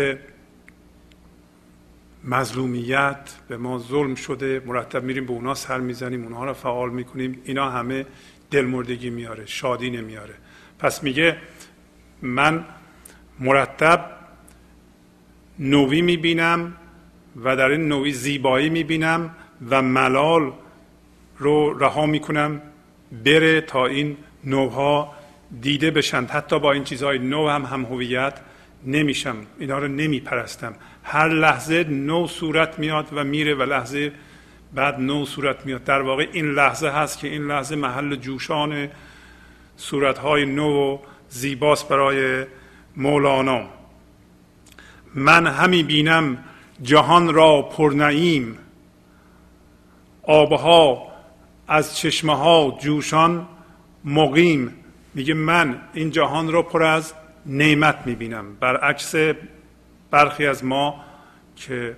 مظلومیت. به ما ظلم شده مرتب میریم به اونا سر می‌زنیم اونها رو فعال می‌کنیم. اینا همه دلمردگی میاره شادی نمیاره. پس میگه من مرتب نوی می‌بینم و در این نوی زیبایی می‌بینم و ملال رو رها می‌کنم بره تا این نوها دیده بشن حتی با این چیزهای نو هم هم هویت نمیشم. اینا رو نمیپرستم. هر لحظه نو صورت میاد و میره و لحظه بعد نو صورت میاد. در واقع این لحظه هست که این لحظه محل جوشان صورتهای نو و زیباست برای مولانا. من همی بینم جهان را پرنعیم. آبها از چشمه ها جوشان مقیم. میگه من این جهان را پر از نعمت می‌بینم. برعکس برخی از ما که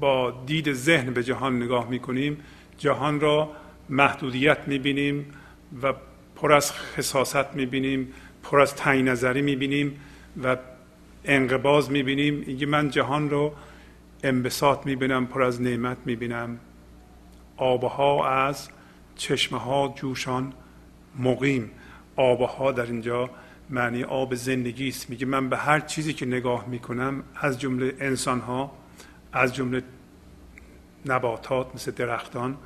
با دید ذهن به جهان نگاه می‌کنیم جهان را محدودیت می‌بینیم و پر از خصاصت می‌بینیم پر از تعیین نظری می‌بینیم و انقباز می‌بینیم. اینکه من جهان رو انبساط می‌بینم پر از نعمت می‌بینم. آبها از چشمه ها جوشان مقیم. آبها در اینجا معنی آب زندگی است. میگه من به هر چیزی که نگاه می‌کنم از جمله انسان ها از جمله نباتات مثل درختان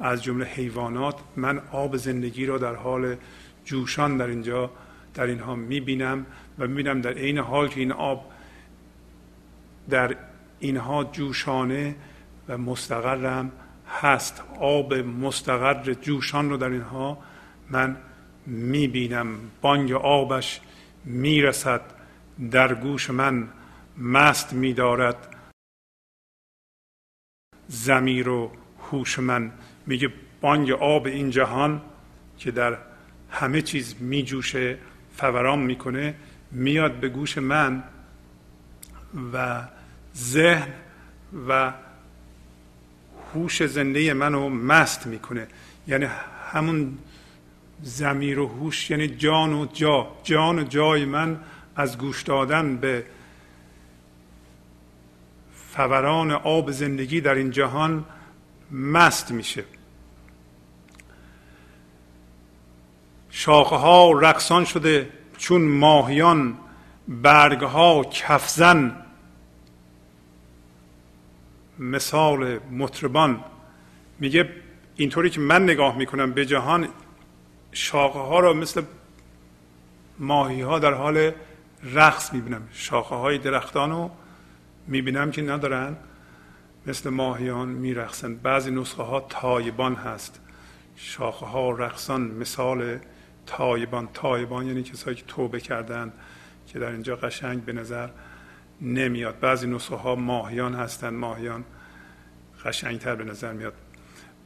از جمله حیوانات من آب زندگی را در حال جوشان در اینجا در اینها می‌بینم و می‌بینم در عین حال که این آب در اینها جوشانه و مستقرم هست. آب مستقر جوشان رو در اینها من می‌بینم بانگ آبش می‌رسد در گوش من مست میدارد. زمیر و هوش من میگه بانگ آب این جهان که در همه چیز میجوشه فوران می‌کنه میاد به گوش من و ذهن و هوش زنده منو مست می‌کنه. یعنی همون زمیر و هوش یعنی جان و جا. جان و جای من از گوش دادن به فوران آب زندگی در این جهان مست میشه. شاخه ها رقصان شده چون ماهیان برگ ها کفزن. مثال مطربان میگه اینطوری که من نگاه می‌کنم به جهان شاخه ها را مثل ماهی ها در حال رقص می‌بینم. شاخه های درختان رو می‌بینم که ندارن. مثل ماهیان میرقصن. بعضی نسخه ها تایبان هست. شاخه ها رقصان مثال تایبان. تایبان یعنی کسایی که توبه کردن که در اینجا قشنگ به نظر نمیاد. بعضی نسخه ها ماهیان هستند ماهیان قشنگتر به نظر میاد.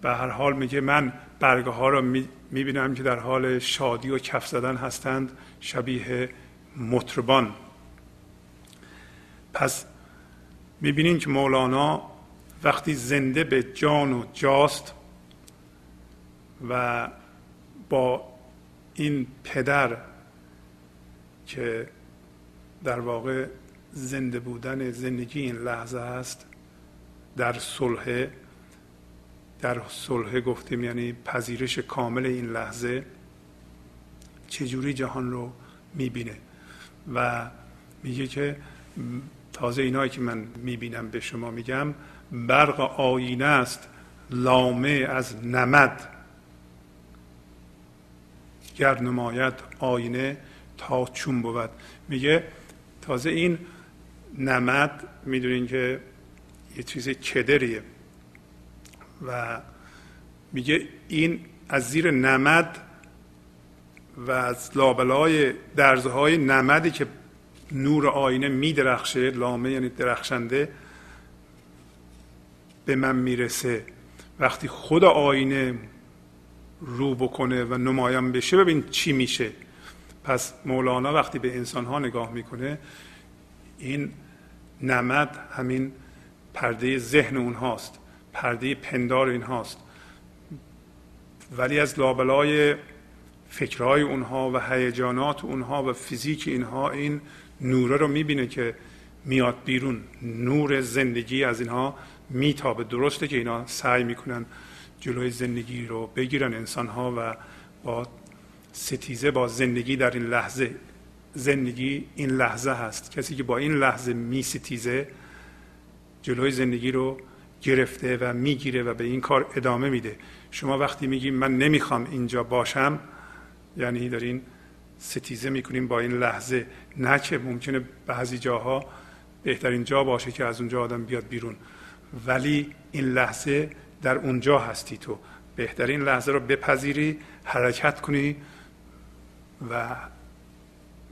به هر حال میگه من برگه ها را می‌بینم که در حال شادی و کف زدن هستند شبیه مطربان. پس می‌بینین که مولانا وقتی زنده به جان و جاست و با این پدر که در واقع زنده بودن زندگی این لحظه است در صلح در صلح گفتیم یعنی پذیرش کامل این لحظه چجوری جهان رو می‌بینه. و میگه که تازه اینایی که من می‌بینم به شما میگم برق آینه است لامه از نمد. گر نماید آینه تا چون بود. میگه تازه این نمد می‌دونین که یه چیز کدریه. و میگه این از زیر نمد و از لابلای درزه های نمدی که نور آینه میدرخشه لامه یعنی درخشنده به من می‌رسه. وقتی خود آینه رو بکنه و نمایان بشه ببین چی میشه. پس مولانا وقتی به انسان ها نگاه می‌کنه این نمد همین پرده ذهن اونهاست. پرده پندار اینهاست. ولی از لابلای فکرهای اونها و هیجانات اونها و فیزیک اینها این نوره رو می‌بینه که میاد بیرون. نور زندگی از اینها میتابه. درسته که اینا سعی می‌کنن جلوی زندگی رو بگیرن انسان ها و با ستیزه با زندگی در این لحظه. زندگی این لحظه هست. کسی که با این لحظه می ستیزه جلوی زندگی رو گرفته و می‌گیره و به این کار ادامه میده. شما وقتی میگیم من نمی‌خوام اینجا باشم یعنی دارین ستیزه می‌کنیم با این لحظه. نه که ممکنه بعضی جاها بهترین جا باشه که از اونجا آدم بیاد بیرون. ولی این لحظه در اونجا هستی تو. بهترین لحظه رو بپذیری حرکت کنی و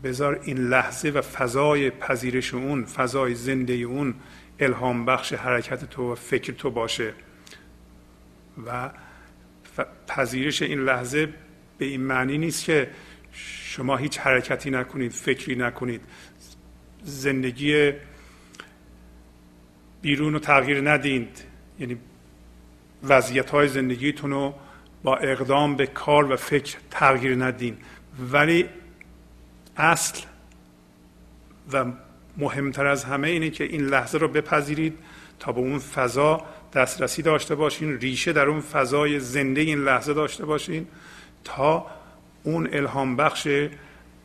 بذار این لحظه و فضای پذیرش اون فضای زنده اون الهام بخش حرکت تو و فکر تو باشه و پذیرش این لحظه به این معنی نیست که شما هیچ حرکتی نکنید فکری نکنید. زندگی بیرون رو تغییر ندید. یعنی وضعیت های زندگیتون رو با اقدام به کار و فکر تغییر ندین. ولی اصل و مهمتر از همه اینه که این لحظه رو بپذیرید تا به اون فضا دسترسی داشته باشین ریشه در اون فضای زنده این لحظه داشته باشین تا اون الهام بخش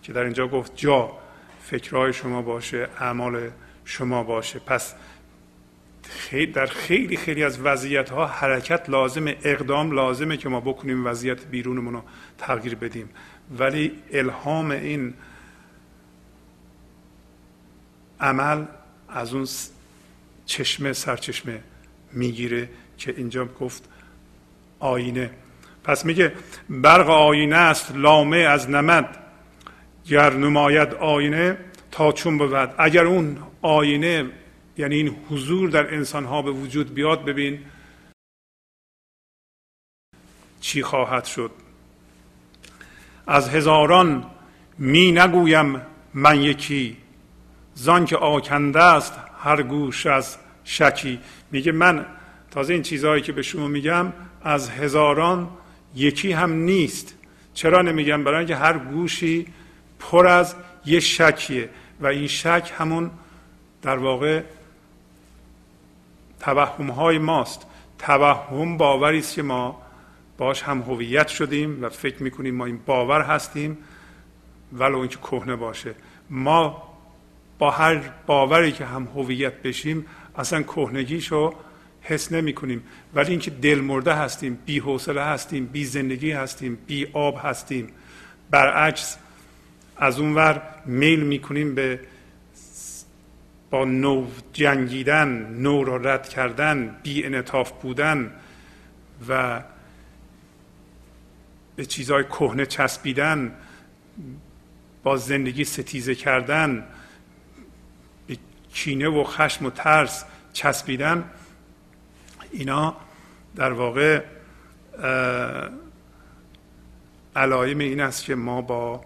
که در اینجا گفت جا فکرهای شما باشه اعمال شما باشه. پس در خیلی خیلی از وضعیت ها حرکت لازم اقدام لازمه که ما بکنیم وضعیت بیرونمون رو تغییر بدیم. ولی الهام این عمل از اون چشمه سرچشمه می‌گیره که اینجا گفت آینه. پس میگه برق آینه است لامه از نمد. گر نماید آینه تا چون بود؟ اگر اون آینه یعنی این حضور در انسان ها به وجود بیاد ببین چی خواهد شد. از هزاران می نگویم من یکی زان که آکنده است هر گوش از شکی. میگه من تازه این چیزهایی که به شما میگم از هزاران یکی هم نیست. چرا نمیگم؟ برای اینکه هر گوشی پر از یه شکیه و این شک همون در واقع توهم های ماست. توهم باوری است که ما باش هم هویت شدیم و فکر می‌کنیم ما این باور هستیم ولو اینکه کهنه باشه. ما با هر باوری که هم هویت بشیم اصلا کهنگیشو حس نمی کنیم. ولی اینکه دل مرده هستیم بی حوصله هستیم بی زندگی هستیم بی آب هستیم. برعکس از اونور میل می‌کنیم به با نو جنگیدن نو را رد کردن بی انطاف بودن و به چیزهای کهنه چسبیدن با زندگی ستیزه کردن کینه و خشم و ترس چسبیدن اینا در واقع علائم این است که ما با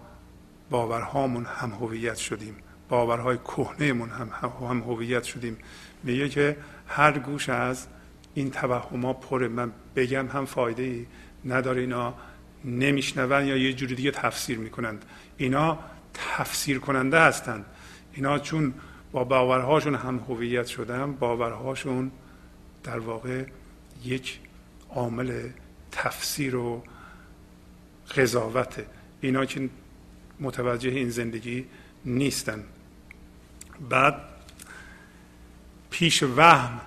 باورهامون هم هویت شدیم. باورهای کهنهمون هم هم هویت شدیم. میگه که هر گوش از این توهما پره من بگم هم فایده ای نداره. اینا نمیشنون یا یه جوری دیگه تفسیر می‌کنند. اینا تفسیر کننده هستند. اینا چون با باورهاشون هم هویت شدن باورهاشون در واقع یک عامل تفسیر و قضاوت اینا که متوجه این زندگی نیستن. بعد پیش وهم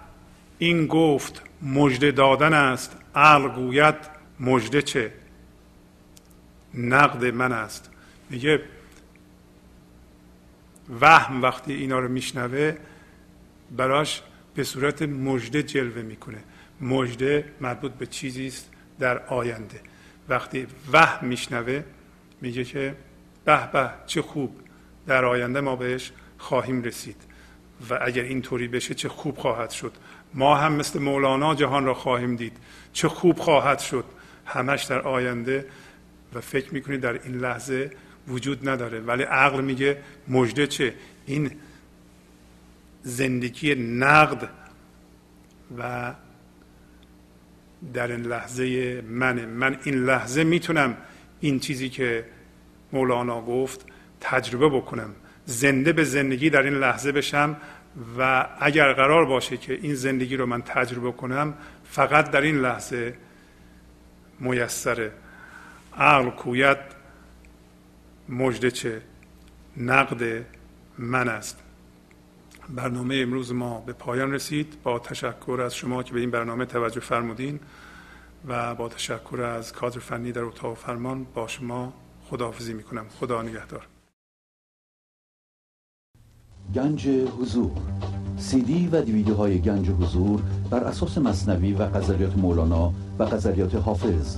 این گفت مژده دادن است عقل گوید مژده چه؟ نقد من است. میگه وهم وقتی اینا رو میشنوه براش به صورت مژده جلوه می‌کنه. مژده مربوط به چیزی است در آینده. وقتی وهم میشنوه میگه که به به چه خوب در آینده ما بهش خواهیم رسید. و اگر اینطوری بشه چه خوب خواهد شد. ما هم مثل مولانا جهان را خواهیم دید. چه خوب خواهد شد. همش در آینده. و فکر می‌کنید در این لحظه وجود نداره. ولی عقل میگه مژده چه؟ این زندگی نقد و در این لحظه منه. من این لحظه می‌تونم این چیزی که مولانا گفت تجربه بکنم. زنده به زندگی در این لحظه بشم و اگر قرار باشه که این زندگی رو من تجربه کنم فقط در این لحظه میسره. عقل کویت مجده چه نقد من است. برنامه امروز ما به پایان رسید. با تشکر از شما که به این برنامه توجه فرمودین و با تشکر از کادر فنی در اتاق فرمان با شما خداحافظی می‌کنم. خدا نگهدار. گنج حضور. سی دی و دیویدیو های گنج حضور بر اساس مصنوی و غزلیات مولانا و غزلیات حافظ